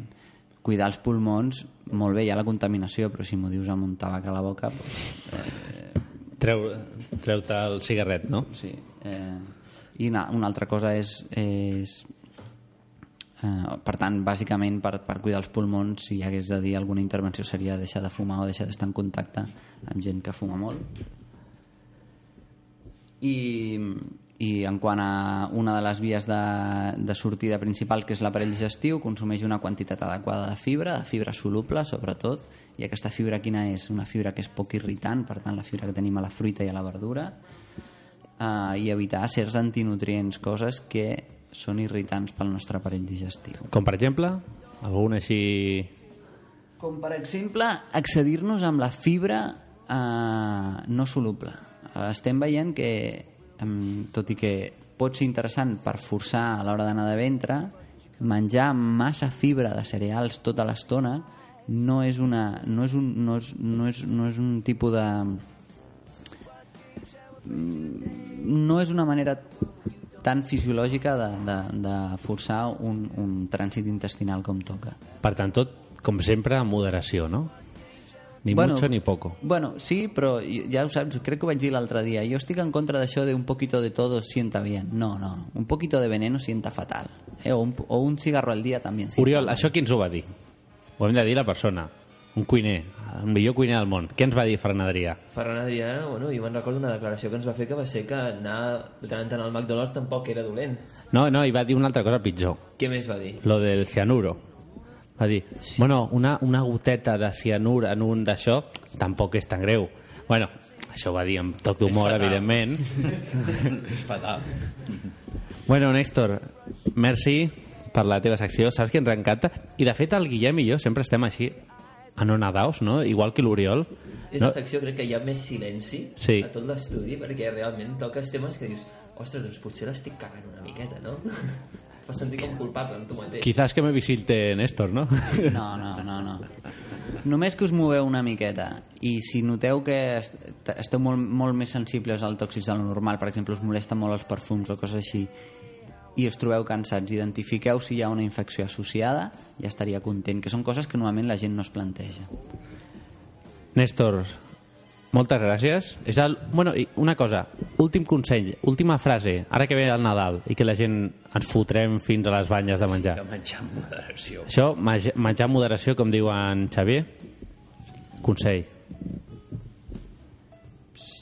[SPEAKER 6] cuidar els pulmons, molt bé, hi ha la contaminació, però si m'ho dius amb un tabac a la boca, doncs,
[SPEAKER 1] Treu, treu-te el cigarret, no?
[SPEAKER 6] sí. Eh, I una, una altra cosa és... és eh, per tant, bàsicament, per, per cuidar els pulmons, si hi hagués de dir alguna intervenció seria deixar de fumar o deixar d'estar en contacte amb gent que fuma molt. I, i en quant a una de les vies de, de sortida principal, que és l'aparell digestiu, consumeix una quantitat adequada de fibra, de fibra soluble, sobretot, i aquesta fibra quina és? Una fibra que és poc irritant, per tant, la fibra que tenim a la fruita i a la verdura, eh, i evitar certs antinutrients, coses que són irritants pel nostre aparell digestiu.
[SPEAKER 1] Com per exemple, algun així...
[SPEAKER 6] Com per exemple, accedir-nos amb la fibra eh, no soluble. Estem veient que, tot i que pot ser interessant per forçar a l'hora d'anar de ventre, menjar massa fibra de cereals tota l'estona no és una no és un, no és, no és, no és un tipus de Mm, no és una manera tan fisiològica de, de, de forçar un, un trànsit intestinal com toca.
[SPEAKER 1] Per tant, tot, com sempre, amb moderació, no? Ni mucho ni poco.
[SPEAKER 6] Bueno, sí, però ja ho saps, crec que ho vaig dir l'altre dia. Jo estic en contra d'això de un poquito de todo sienta bien. No, no, un poquito de veneno sienta fatal. Eh? O, un, o un cigarro al día también sienta
[SPEAKER 1] Oriol, això qui ens ho va dir? Ho hem de dir la persona. Un cuiner, el millor cuiner del món. Què ens va dir Ferran Adrià?
[SPEAKER 7] Ferran Adrià, bueno, jo me'n recordo una declaració que ens va fer que va ser que anar de tant en tant al McDonald's tampoc era dolent.
[SPEAKER 1] No, no, i va dir una altra cosa pitjor.
[SPEAKER 7] Què més va dir?
[SPEAKER 1] Lo del cianuro. Va dir, bueno, una, una goteta de cianur en un d'això tampoc és tan greu. Bueno, això ho va dir amb toc d'humor, evidentment.
[SPEAKER 5] És fatal.
[SPEAKER 1] Bueno, Néstor, merci per la teva secció. Saps que ens encanta? I, de fet, el Guillem i jo sempre estem així anonadaus, no? Igual que l'Oriol.
[SPEAKER 7] És
[SPEAKER 1] No?
[SPEAKER 7] la secció, crec que hi ha més silenci
[SPEAKER 1] Sí.
[SPEAKER 7] a tot l'estudi, perquè realment toques temes que dius ostres, doncs potser l'estic cagant una miqueta, no? Fas sentir com culpable amb tu mateix.
[SPEAKER 1] Quizás que me visite Néstor, no?
[SPEAKER 6] No, no, no, no. Només que us moveu una miqueta i si noteu que est esteu molt, molt més sensibles al tòxics de lo normal, per exemple, us molesten molt els perfums o coses així, i us trobeu cansats, identifiqueu si hi ha una infecció associada, ja estaria content, que són coses que normalment la gent no es planteja.
[SPEAKER 1] Néstor, moltes gràcies. És el... bueno, i una cosa, últim consell, última frase, ara que ve el Nadal i que la gent ens fotrem fins a les banyes de menjar.
[SPEAKER 5] Que menjar amb moderació.
[SPEAKER 1] Això, menjar amb moderació, com diu en Xavier, consell.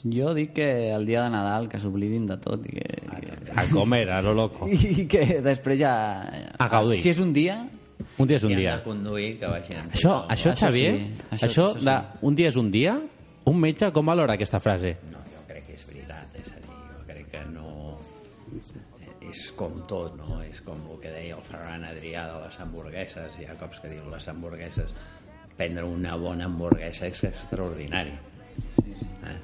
[SPEAKER 6] Jo dic que el dia de Nadal que s'oblidin de tot i que,
[SPEAKER 1] A comer, a lo loco.
[SPEAKER 6] i que després ja...
[SPEAKER 1] A gaudir.
[SPEAKER 6] Si és un dia,
[SPEAKER 1] Un dia és un
[SPEAKER 5] han
[SPEAKER 1] dia.
[SPEAKER 5] de conduir, que vagin...
[SPEAKER 1] Això, això,
[SPEAKER 6] Això
[SPEAKER 1] Xavier,
[SPEAKER 6] sí,
[SPEAKER 1] això,
[SPEAKER 6] això-
[SPEAKER 1] això,
[SPEAKER 6] això sí.
[SPEAKER 1] de un dia és un dia, un metge com valora aquesta frase?
[SPEAKER 5] No, jo crec que és veritat, és a dir, jo crec que no... És com tot, no? És com el que deia el Ferran Adrià de les hamburgueses, hi ha cops que diu les hamburgueses, prendre una bona hamburguesa és extraordinari. Eh?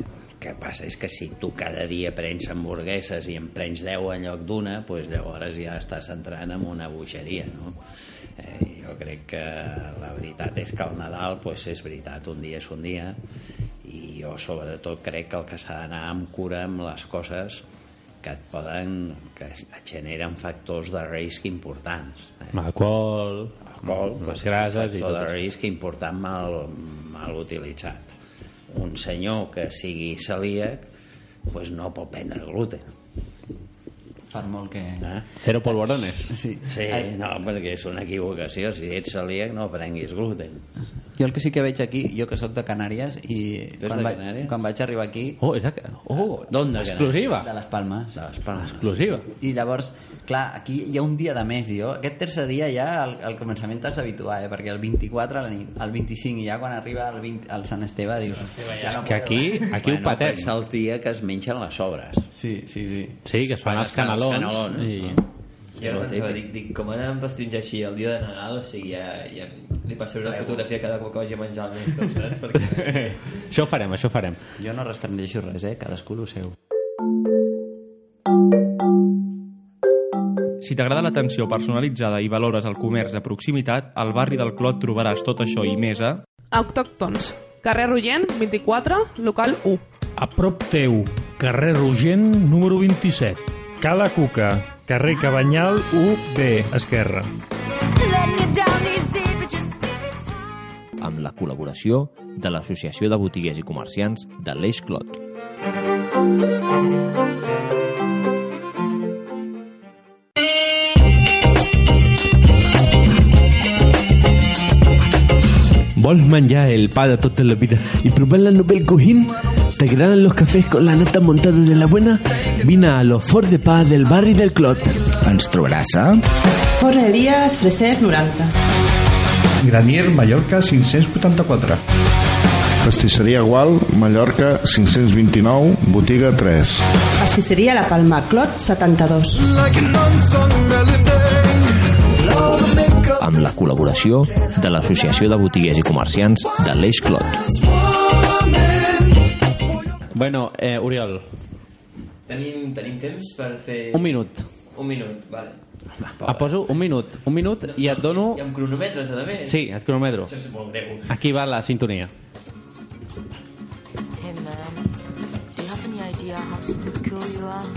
[SPEAKER 5] El que passa és que si tu cada dia prens hamburgueses i en prens 10 en lloc d'una, doncs llavors ja estàs entrant en una bogeria, no? Eh, jo crec que la veritat és que el Nadal doncs és veritat, un dia és un dia i jo sobretot crec que el que s'ha d'anar amb cura amb les coses que et poden que et generen factors de risc importants eh?
[SPEAKER 1] Alcohol,
[SPEAKER 5] alcohol,
[SPEAKER 1] les grases i tot
[SPEAKER 5] de risc important mal, mal utilitzat. Un senyor que sigui celíac pues no pot prendre gluten.
[SPEAKER 6] Per molt que...
[SPEAKER 5] Eh?
[SPEAKER 1] Cero polvorones.
[SPEAKER 6] Sí.
[SPEAKER 5] Sí, no, perquè és una equivocació. Si ets celíac no prenguis gluten.
[SPEAKER 6] Jo el que sí que veig aquí, jo que sóc de Canàries i
[SPEAKER 5] Tu
[SPEAKER 6] quan,
[SPEAKER 5] de
[SPEAKER 6] vaig,
[SPEAKER 5] Canàries?
[SPEAKER 6] quan vaig arribar aquí
[SPEAKER 1] Oh, és de... Oh,
[SPEAKER 5] D'on de
[SPEAKER 1] exclusiva.
[SPEAKER 6] de les Palmes
[SPEAKER 5] De les palmes.
[SPEAKER 1] Exclusiva.
[SPEAKER 6] i llavors, clar, aquí hi ha un dia de més i jo, aquest tercer dia ja al, al començament t'has d'habituar, eh? perquè el 24 a la nit, el 25 i ja quan arriba el, 20, el Sant Esteve dius, ja no
[SPEAKER 1] Que aquí, aquí ho
[SPEAKER 5] bueno,
[SPEAKER 1] patem.
[SPEAKER 5] És el dia que es mengen les sobres.
[SPEAKER 6] Sí, sí, sí.
[SPEAKER 1] Sí, que es fan els
[SPEAKER 5] es fan els
[SPEAKER 1] canelons.
[SPEAKER 5] canelons,
[SPEAKER 1] I...
[SPEAKER 5] no?
[SPEAKER 7] Jo no pensava, dic, dic, com ara em restringir així el dia de Nadal, o sigui, ja, ja li passaré una fotografia cada cop que vagi a menjar el Néstor, saps? Perquè...
[SPEAKER 1] Això ho farem, això ho farem.
[SPEAKER 6] Jo no restringeixo res, eh? cadascú el seu.
[SPEAKER 8] Si t'agrada l'atenció personalitzada i valores el comerç de proximitat, al barri del Clot trobaràs tot això i més a...
[SPEAKER 9] Autòctons. Carrer Rogent, 24, local 1.
[SPEAKER 10] A prop teu, carrer Rogent, número 27. Cala Cuca, carrer Cabanyal 1B, esquerra.
[SPEAKER 11] amb la col·laboració de l'Associació de Botiguers i Comerciants de l'Eix Clot.
[SPEAKER 10] ¿Vols menjar el pa de tota la vida y probar la Nobel Cojín? ¿Te agradan los cafés con la nata montada de la buena? Vine a los Fort de Pa del barri del Clot.
[SPEAKER 12] Ens trobaràs a...
[SPEAKER 9] Forn Elias, Freset 90.
[SPEAKER 13] Granier Mallorca 584.
[SPEAKER 14] Pastisseria Gual, Mallorca 529, botiga 3.
[SPEAKER 9] Pastisseria La Palma, Clot 72.
[SPEAKER 11] amb la col·laboració de l'Associació de Botiguers i Comerciants de l'Eix Clot.
[SPEAKER 1] Bueno, eh, Oriol,
[SPEAKER 7] Tenim, tenim temps per fer...
[SPEAKER 1] un minut.
[SPEAKER 7] Un minut, vale.
[SPEAKER 1] Et poso un minut, un minut i et dono...
[SPEAKER 7] I amb cronòmetres, a més.
[SPEAKER 1] Sí, et cronometro.
[SPEAKER 7] Això és molt greu.
[SPEAKER 1] Aquí va la sintonia.
[SPEAKER 15] Hey man, do you have any idea how secure you are?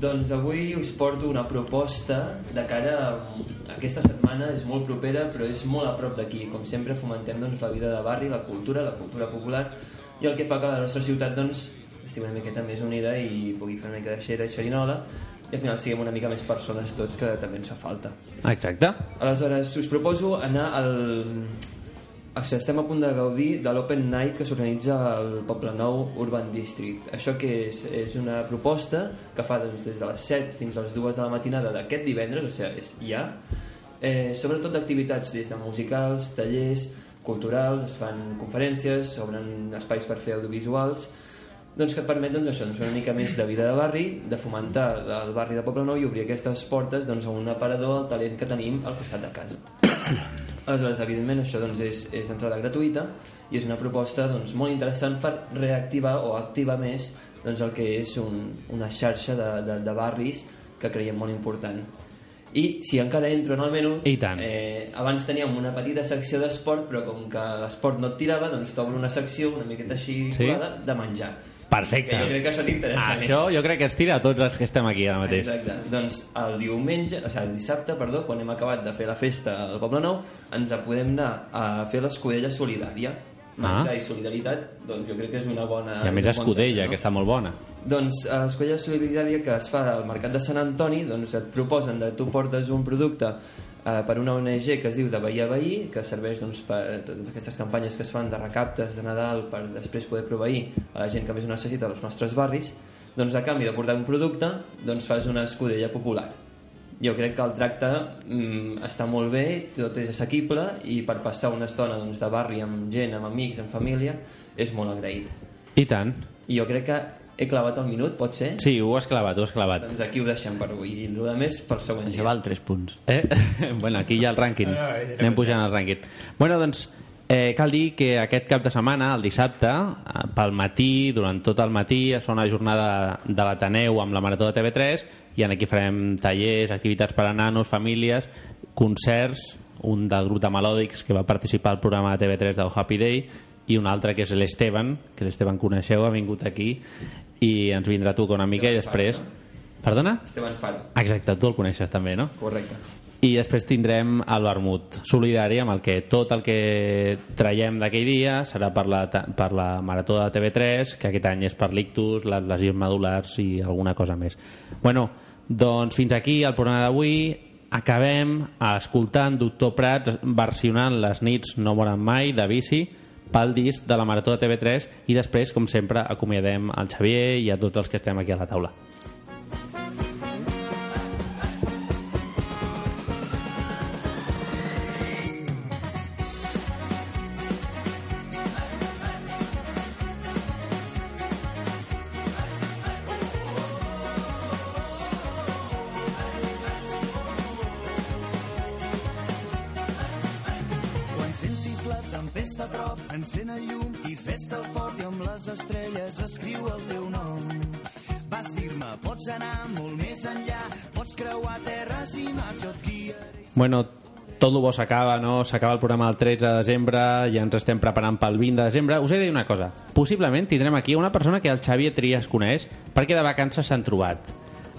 [SPEAKER 7] Doncs avui us porto una proposta de cara a... Aquesta setmana és molt propera, però és molt a prop d'aquí. Com sempre, fomentem doncs, la vida de barri, la cultura, la cultura popular, i el que fa que la nostra ciutat doncs, estigui una miqueta més unida i pugui fer una mica de xera i xerinola, i al final siguem una mica més persones tots, que també ens fa falta.
[SPEAKER 1] Exacte.
[SPEAKER 7] Aleshores, us proposo anar al... O sigui, estem a punt de gaudir de l'Open Night que s'organitza al Poble Nou Urban District. Això que és, és una proposta que fa doncs, des de les 7 fins a les 2 de la matinada d'aquest divendres, o sigui, és ja, eh, sobretot d'activitats des de musicals, tallers, culturals, es fan conferències, s'obren espais per fer audiovisuals, doncs que et permet doncs, això, doncs, una mica més de vida de barri, de fomentar el barri de Poble Nou i obrir aquestes portes doncs, a un aparador al talent que tenim al costat de casa. Aleshores, evidentment, això doncs, és, és entrada gratuïta i és una proposta doncs, molt interessant per reactivar o activar més doncs, el que és un, una xarxa de, de, de barris que creiem molt important. I si encara entro en el menú,
[SPEAKER 1] I tant.
[SPEAKER 7] eh, abans teníem una petita secció d'esport, però com que l'esport no et tirava, doncs t'obro una secció una miqueta així
[SPEAKER 1] Sí?
[SPEAKER 7] colada, de menjar.
[SPEAKER 1] Perfecte.
[SPEAKER 7] Que jo crec que això t'interessa més.
[SPEAKER 1] Això jo crec que ens tira a tots els que estem aquí ara mateix.
[SPEAKER 7] Exacte. Doncs el diumenge, o sigui, el dissabte, perdó, quan hem acabat de fer la festa al Poble Nou, ens podem anar a fer l'escudella solidària. Menjar
[SPEAKER 1] Ah.
[SPEAKER 7] i solidaritat, doncs jo crec que és una bona...
[SPEAKER 1] I a més escudella,
[SPEAKER 7] tema,
[SPEAKER 1] que està molt bona.
[SPEAKER 7] doncs a l'escolla solidària que es fa al Mercat de Sant Antoni doncs et proposen de tu portes un producte eh, per una ONG que es diu de Veí a Veí que serveix doncs, per totes aquestes campanyes que es fan de recaptes de Nadal per després poder proveir a la gent que més ho necessita als nostres barris doncs a canvi de portar un producte doncs fas una escudella popular jo crec que el tracte mm, està molt bé, tot és assequible i per passar una estona doncs, de barri amb gent, amb amics, amb família és molt agraït
[SPEAKER 1] I tant.
[SPEAKER 7] i jo crec que he clavat el minut, pot ser?
[SPEAKER 1] Sí, ho has clavat, ho has clavat.
[SPEAKER 7] Doncs aquí ho deixem per avui. I el més pel següent
[SPEAKER 6] Això
[SPEAKER 7] dia.
[SPEAKER 6] val 3 punts.
[SPEAKER 1] Eh? bueno, aquí hi ha el rànquing.
[SPEAKER 7] Ah.
[SPEAKER 1] Anem pujant el rànquing. Bueno, doncs, eh, cal dir que aquest cap de setmana, el dissabte, eh, pel matí, durant tot el matí, es fa una jornada de l'Ateneu amb la Marató de TV3 i en aquí farem tallers, activitats per a nanos, famílies, concerts, un del grup de melòdics que va participar al programa de TV3 del Happy Day i un altre que és l'Esteban, que l'Esteban coneixeu, ha vingut aquí i ens vindrà a tocar una mica i després... Perdona?
[SPEAKER 7] Esteban Faro.
[SPEAKER 1] Exacte, tu el coneixes també, no?
[SPEAKER 7] Correcte.
[SPEAKER 1] I després tindrem el vermut solidari amb el que tot el que traiem d'aquell dia serà per la, per la Marató de TV3, que aquest any és per l'ictus, les lesions medulars i alguna cosa més. Bueno, doncs fins aquí el programa d'avui. Acabem escoltant Doctor Prats versionant Les nits no moren mai de bici pel disc de la Marató de TV3 i després, com sempre, acomiadem al Xavier i a tots els que estem aquí a la taula. S'acaba, no? S'acaba el programa el 13 de desembre, ja ens estem preparant pel 20 de desembre. Us he de dir una cosa. Possiblement tindrem aquí una persona que el Xavier Trias coneix perquè de vacances s'han trobat.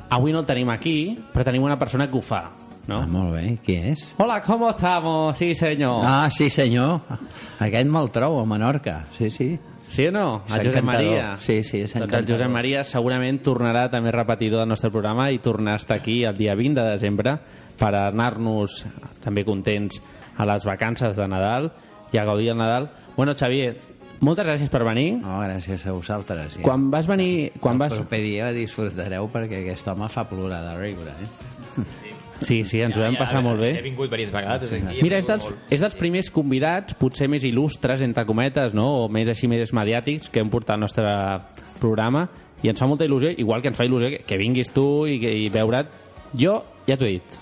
[SPEAKER 1] Avui no el tenim aquí, però tenim una persona que ho fa. no?
[SPEAKER 5] Ah, molt bé, qui és?
[SPEAKER 1] Hola, ¿cómo estamos? Sí, senyor.
[SPEAKER 5] Ah, sí senyor. Aquest me'l trobo a Menorca, sí, sí.
[SPEAKER 1] Sí o no? El Josep. Maria.
[SPEAKER 5] Sí, sí, és
[SPEAKER 1] Doncs el. Josep Maria segurament tornarà també repetidor del nostre programa i tornar a estar aquí el dia 20 de desembre per anar-nos també contents a les vacances de Nadal i a gaudir el Nadal. Bueno, Xavier, moltes gràcies per venir.
[SPEAKER 5] No, gràcies a vosaltres. Ja.
[SPEAKER 1] Quan vas venir... Quan
[SPEAKER 5] el
[SPEAKER 1] vas...
[SPEAKER 5] proper dia disfrutareu perquè aquest home fa plorar de riure, eh?
[SPEAKER 1] Sí, sí, ens ho vam passar molt bé.
[SPEAKER 2] He vingut diverses vegades aquí.
[SPEAKER 1] Mira, és dels, és dels primers convidats, potser més il·lustres, entre cometes, no? o més així més mediàtics, que hem portat al nostre programa, i ens fa molta il·lusió, igual que ens fa il·lusió que, que vinguis tu i, que, i veure't. Jo, ja t'ho he dit,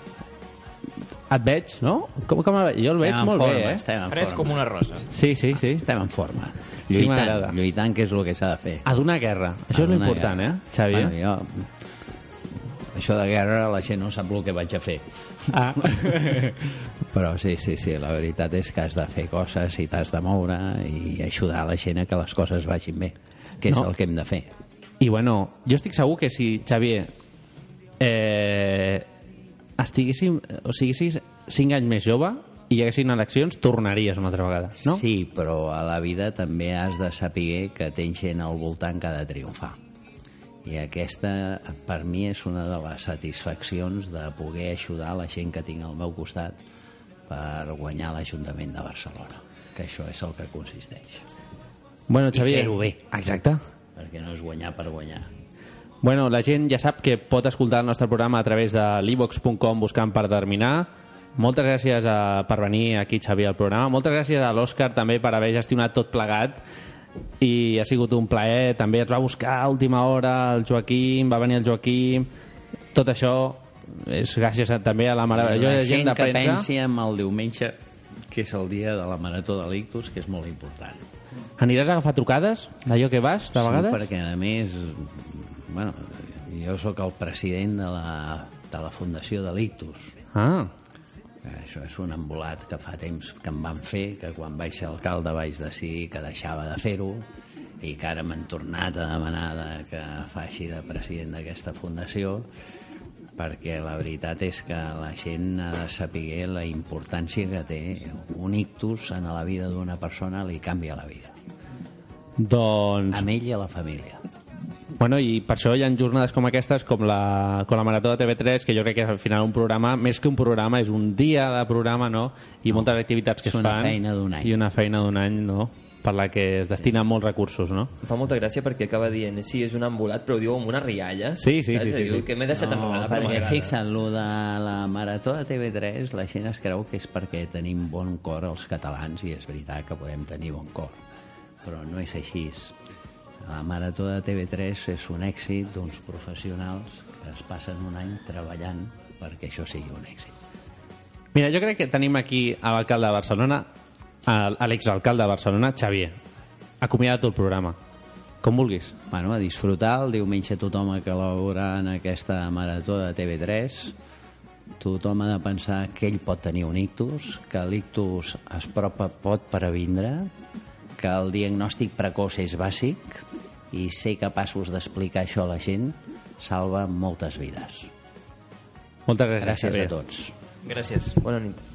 [SPEAKER 1] et veig, no? Com, com, jo el veig
[SPEAKER 5] Estem en
[SPEAKER 1] molt
[SPEAKER 5] forma,
[SPEAKER 1] bé, eh?
[SPEAKER 5] estem en
[SPEAKER 2] Fresc
[SPEAKER 5] forma.
[SPEAKER 2] com una rosa.
[SPEAKER 1] Sí, sí, sí.
[SPEAKER 5] Estem en forma.
[SPEAKER 1] Sí,
[SPEAKER 5] Lluitant,
[SPEAKER 1] m'agrada.
[SPEAKER 5] lluitant, que és el que s'ha de fer.
[SPEAKER 1] A donar guerra. Això
[SPEAKER 5] A
[SPEAKER 1] és l'important,
[SPEAKER 5] guerra.
[SPEAKER 1] eh, Xavier?
[SPEAKER 5] Bueno, jo... Això de guerra la gent no sap el que vaig a fer.
[SPEAKER 1] Ah.
[SPEAKER 5] Però sí, sí, sí, la veritat és que has de fer coses i t'has de moure i ajudar la gent a que les coses vagin bé, que és
[SPEAKER 1] No.
[SPEAKER 5] el que hem de fer.
[SPEAKER 1] I bueno, jo estic segur que si, Xavier, eh, estiguéssim, o siguessis 5 anys més jove i hi haguessin eleccions, tornaries una altra vegada, no?
[SPEAKER 5] Sí, però a la vida també has de saber que tens gent al voltant que ha de triomfar. I aquesta, per mi, és una de les satisfaccions de poder ajudar la gent que tinc al meu costat per guanyar l'Ajuntament de Barcelona, que això és el que consisteix.
[SPEAKER 1] Bueno,
[SPEAKER 5] I
[SPEAKER 1] Xavier,
[SPEAKER 5] fer-ho bé.
[SPEAKER 1] Exacte.
[SPEAKER 5] Perquè no és guanyar per guanyar.
[SPEAKER 1] Bueno, la gent ja sap que pot escoltar el nostre programa a través de livox.com buscant per terminar. Moltes gràcies a, per venir aquí, Xavier, al programa. Moltes gràcies a l'Òscar també per haver gestionat tot plegat i ha sigut un plaer. També ens va buscar a última hora el Joaquim, va venir el Joaquim. Tot això és gràcies a, també a la meravellosa
[SPEAKER 5] la
[SPEAKER 1] gent,
[SPEAKER 5] gent
[SPEAKER 1] de
[SPEAKER 5] que
[SPEAKER 1] premsa.
[SPEAKER 5] pensi en el diumenge, que és el dia de la Marató de l'Ictus, que és molt important.
[SPEAKER 1] Aniràs a agafar trucades d'allò que vas, de vegades?
[SPEAKER 5] Sí, perquè a més, bueno, jo sóc el president de la, de la Fundació de l'Ictus.
[SPEAKER 1] Ah,
[SPEAKER 5] Això és un embolat que fa temps que em van fer, que quan vaig ser alcalde vaig decidir que deixava de fer-ho i que ara m'han tornat a demanar de, que faci de president d'aquesta fundació perquè la veritat és que la gent ha de saber la importància que té un ictus en la vida d'una persona li canvia la vida.
[SPEAKER 1] doncs...
[SPEAKER 5] Amb ell i a la família.
[SPEAKER 1] Bueno, i per això hi ha jornades com aquestes, com la, com la Marató de TV3, que jo crec que és al final un programa, més que un programa, és un dia de programa, no? I
[SPEAKER 5] No,
[SPEAKER 1] moltes activitats que
[SPEAKER 5] és
[SPEAKER 1] es
[SPEAKER 5] una
[SPEAKER 1] fan.
[SPEAKER 5] feina d'un any.
[SPEAKER 1] I una feina d'un any, no? Per la que es destinen molts recursos, no?
[SPEAKER 7] Em fa molta gràcia perquè acaba dient sí, és un embolat, però ho diu amb una rialla.
[SPEAKER 1] Sí, sí,
[SPEAKER 7] saps?
[SPEAKER 1] sí, sí, sí.
[SPEAKER 7] Que m'he deixat
[SPEAKER 5] no,
[SPEAKER 7] enredar,
[SPEAKER 5] perquè fixa't, lo de la Marató de TV3, la gent es creu que és perquè tenim bon cor els catalans, i és veritat que podem tenir bon cor, però no és així. La Marató de TV3 és un èxit d'uns professionals que es passen un any treballant perquè això sigui un èxit.
[SPEAKER 1] Mira, jo crec que tenim aquí a l'alcalde de Barcelona, a l'exalcalde de Barcelona, Xavier. Acomiada tot el programa. Com vulguis.
[SPEAKER 5] Bueno, a disfrutar el diumenge tothom que col·laborarà en aquesta marató de TV3 tothom ha de pensar que ell pot tenir un ictus, que l'ictus es propa, pot previndre, que el diagnòstic precoç és bàsic i ser capaços d'explicar això a la gent salva moltes vides.
[SPEAKER 1] Moltes gràcies,
[SPEAKER 5] Gràcies a tots.
[SPEAKER 7] Gràcies. Bona nit.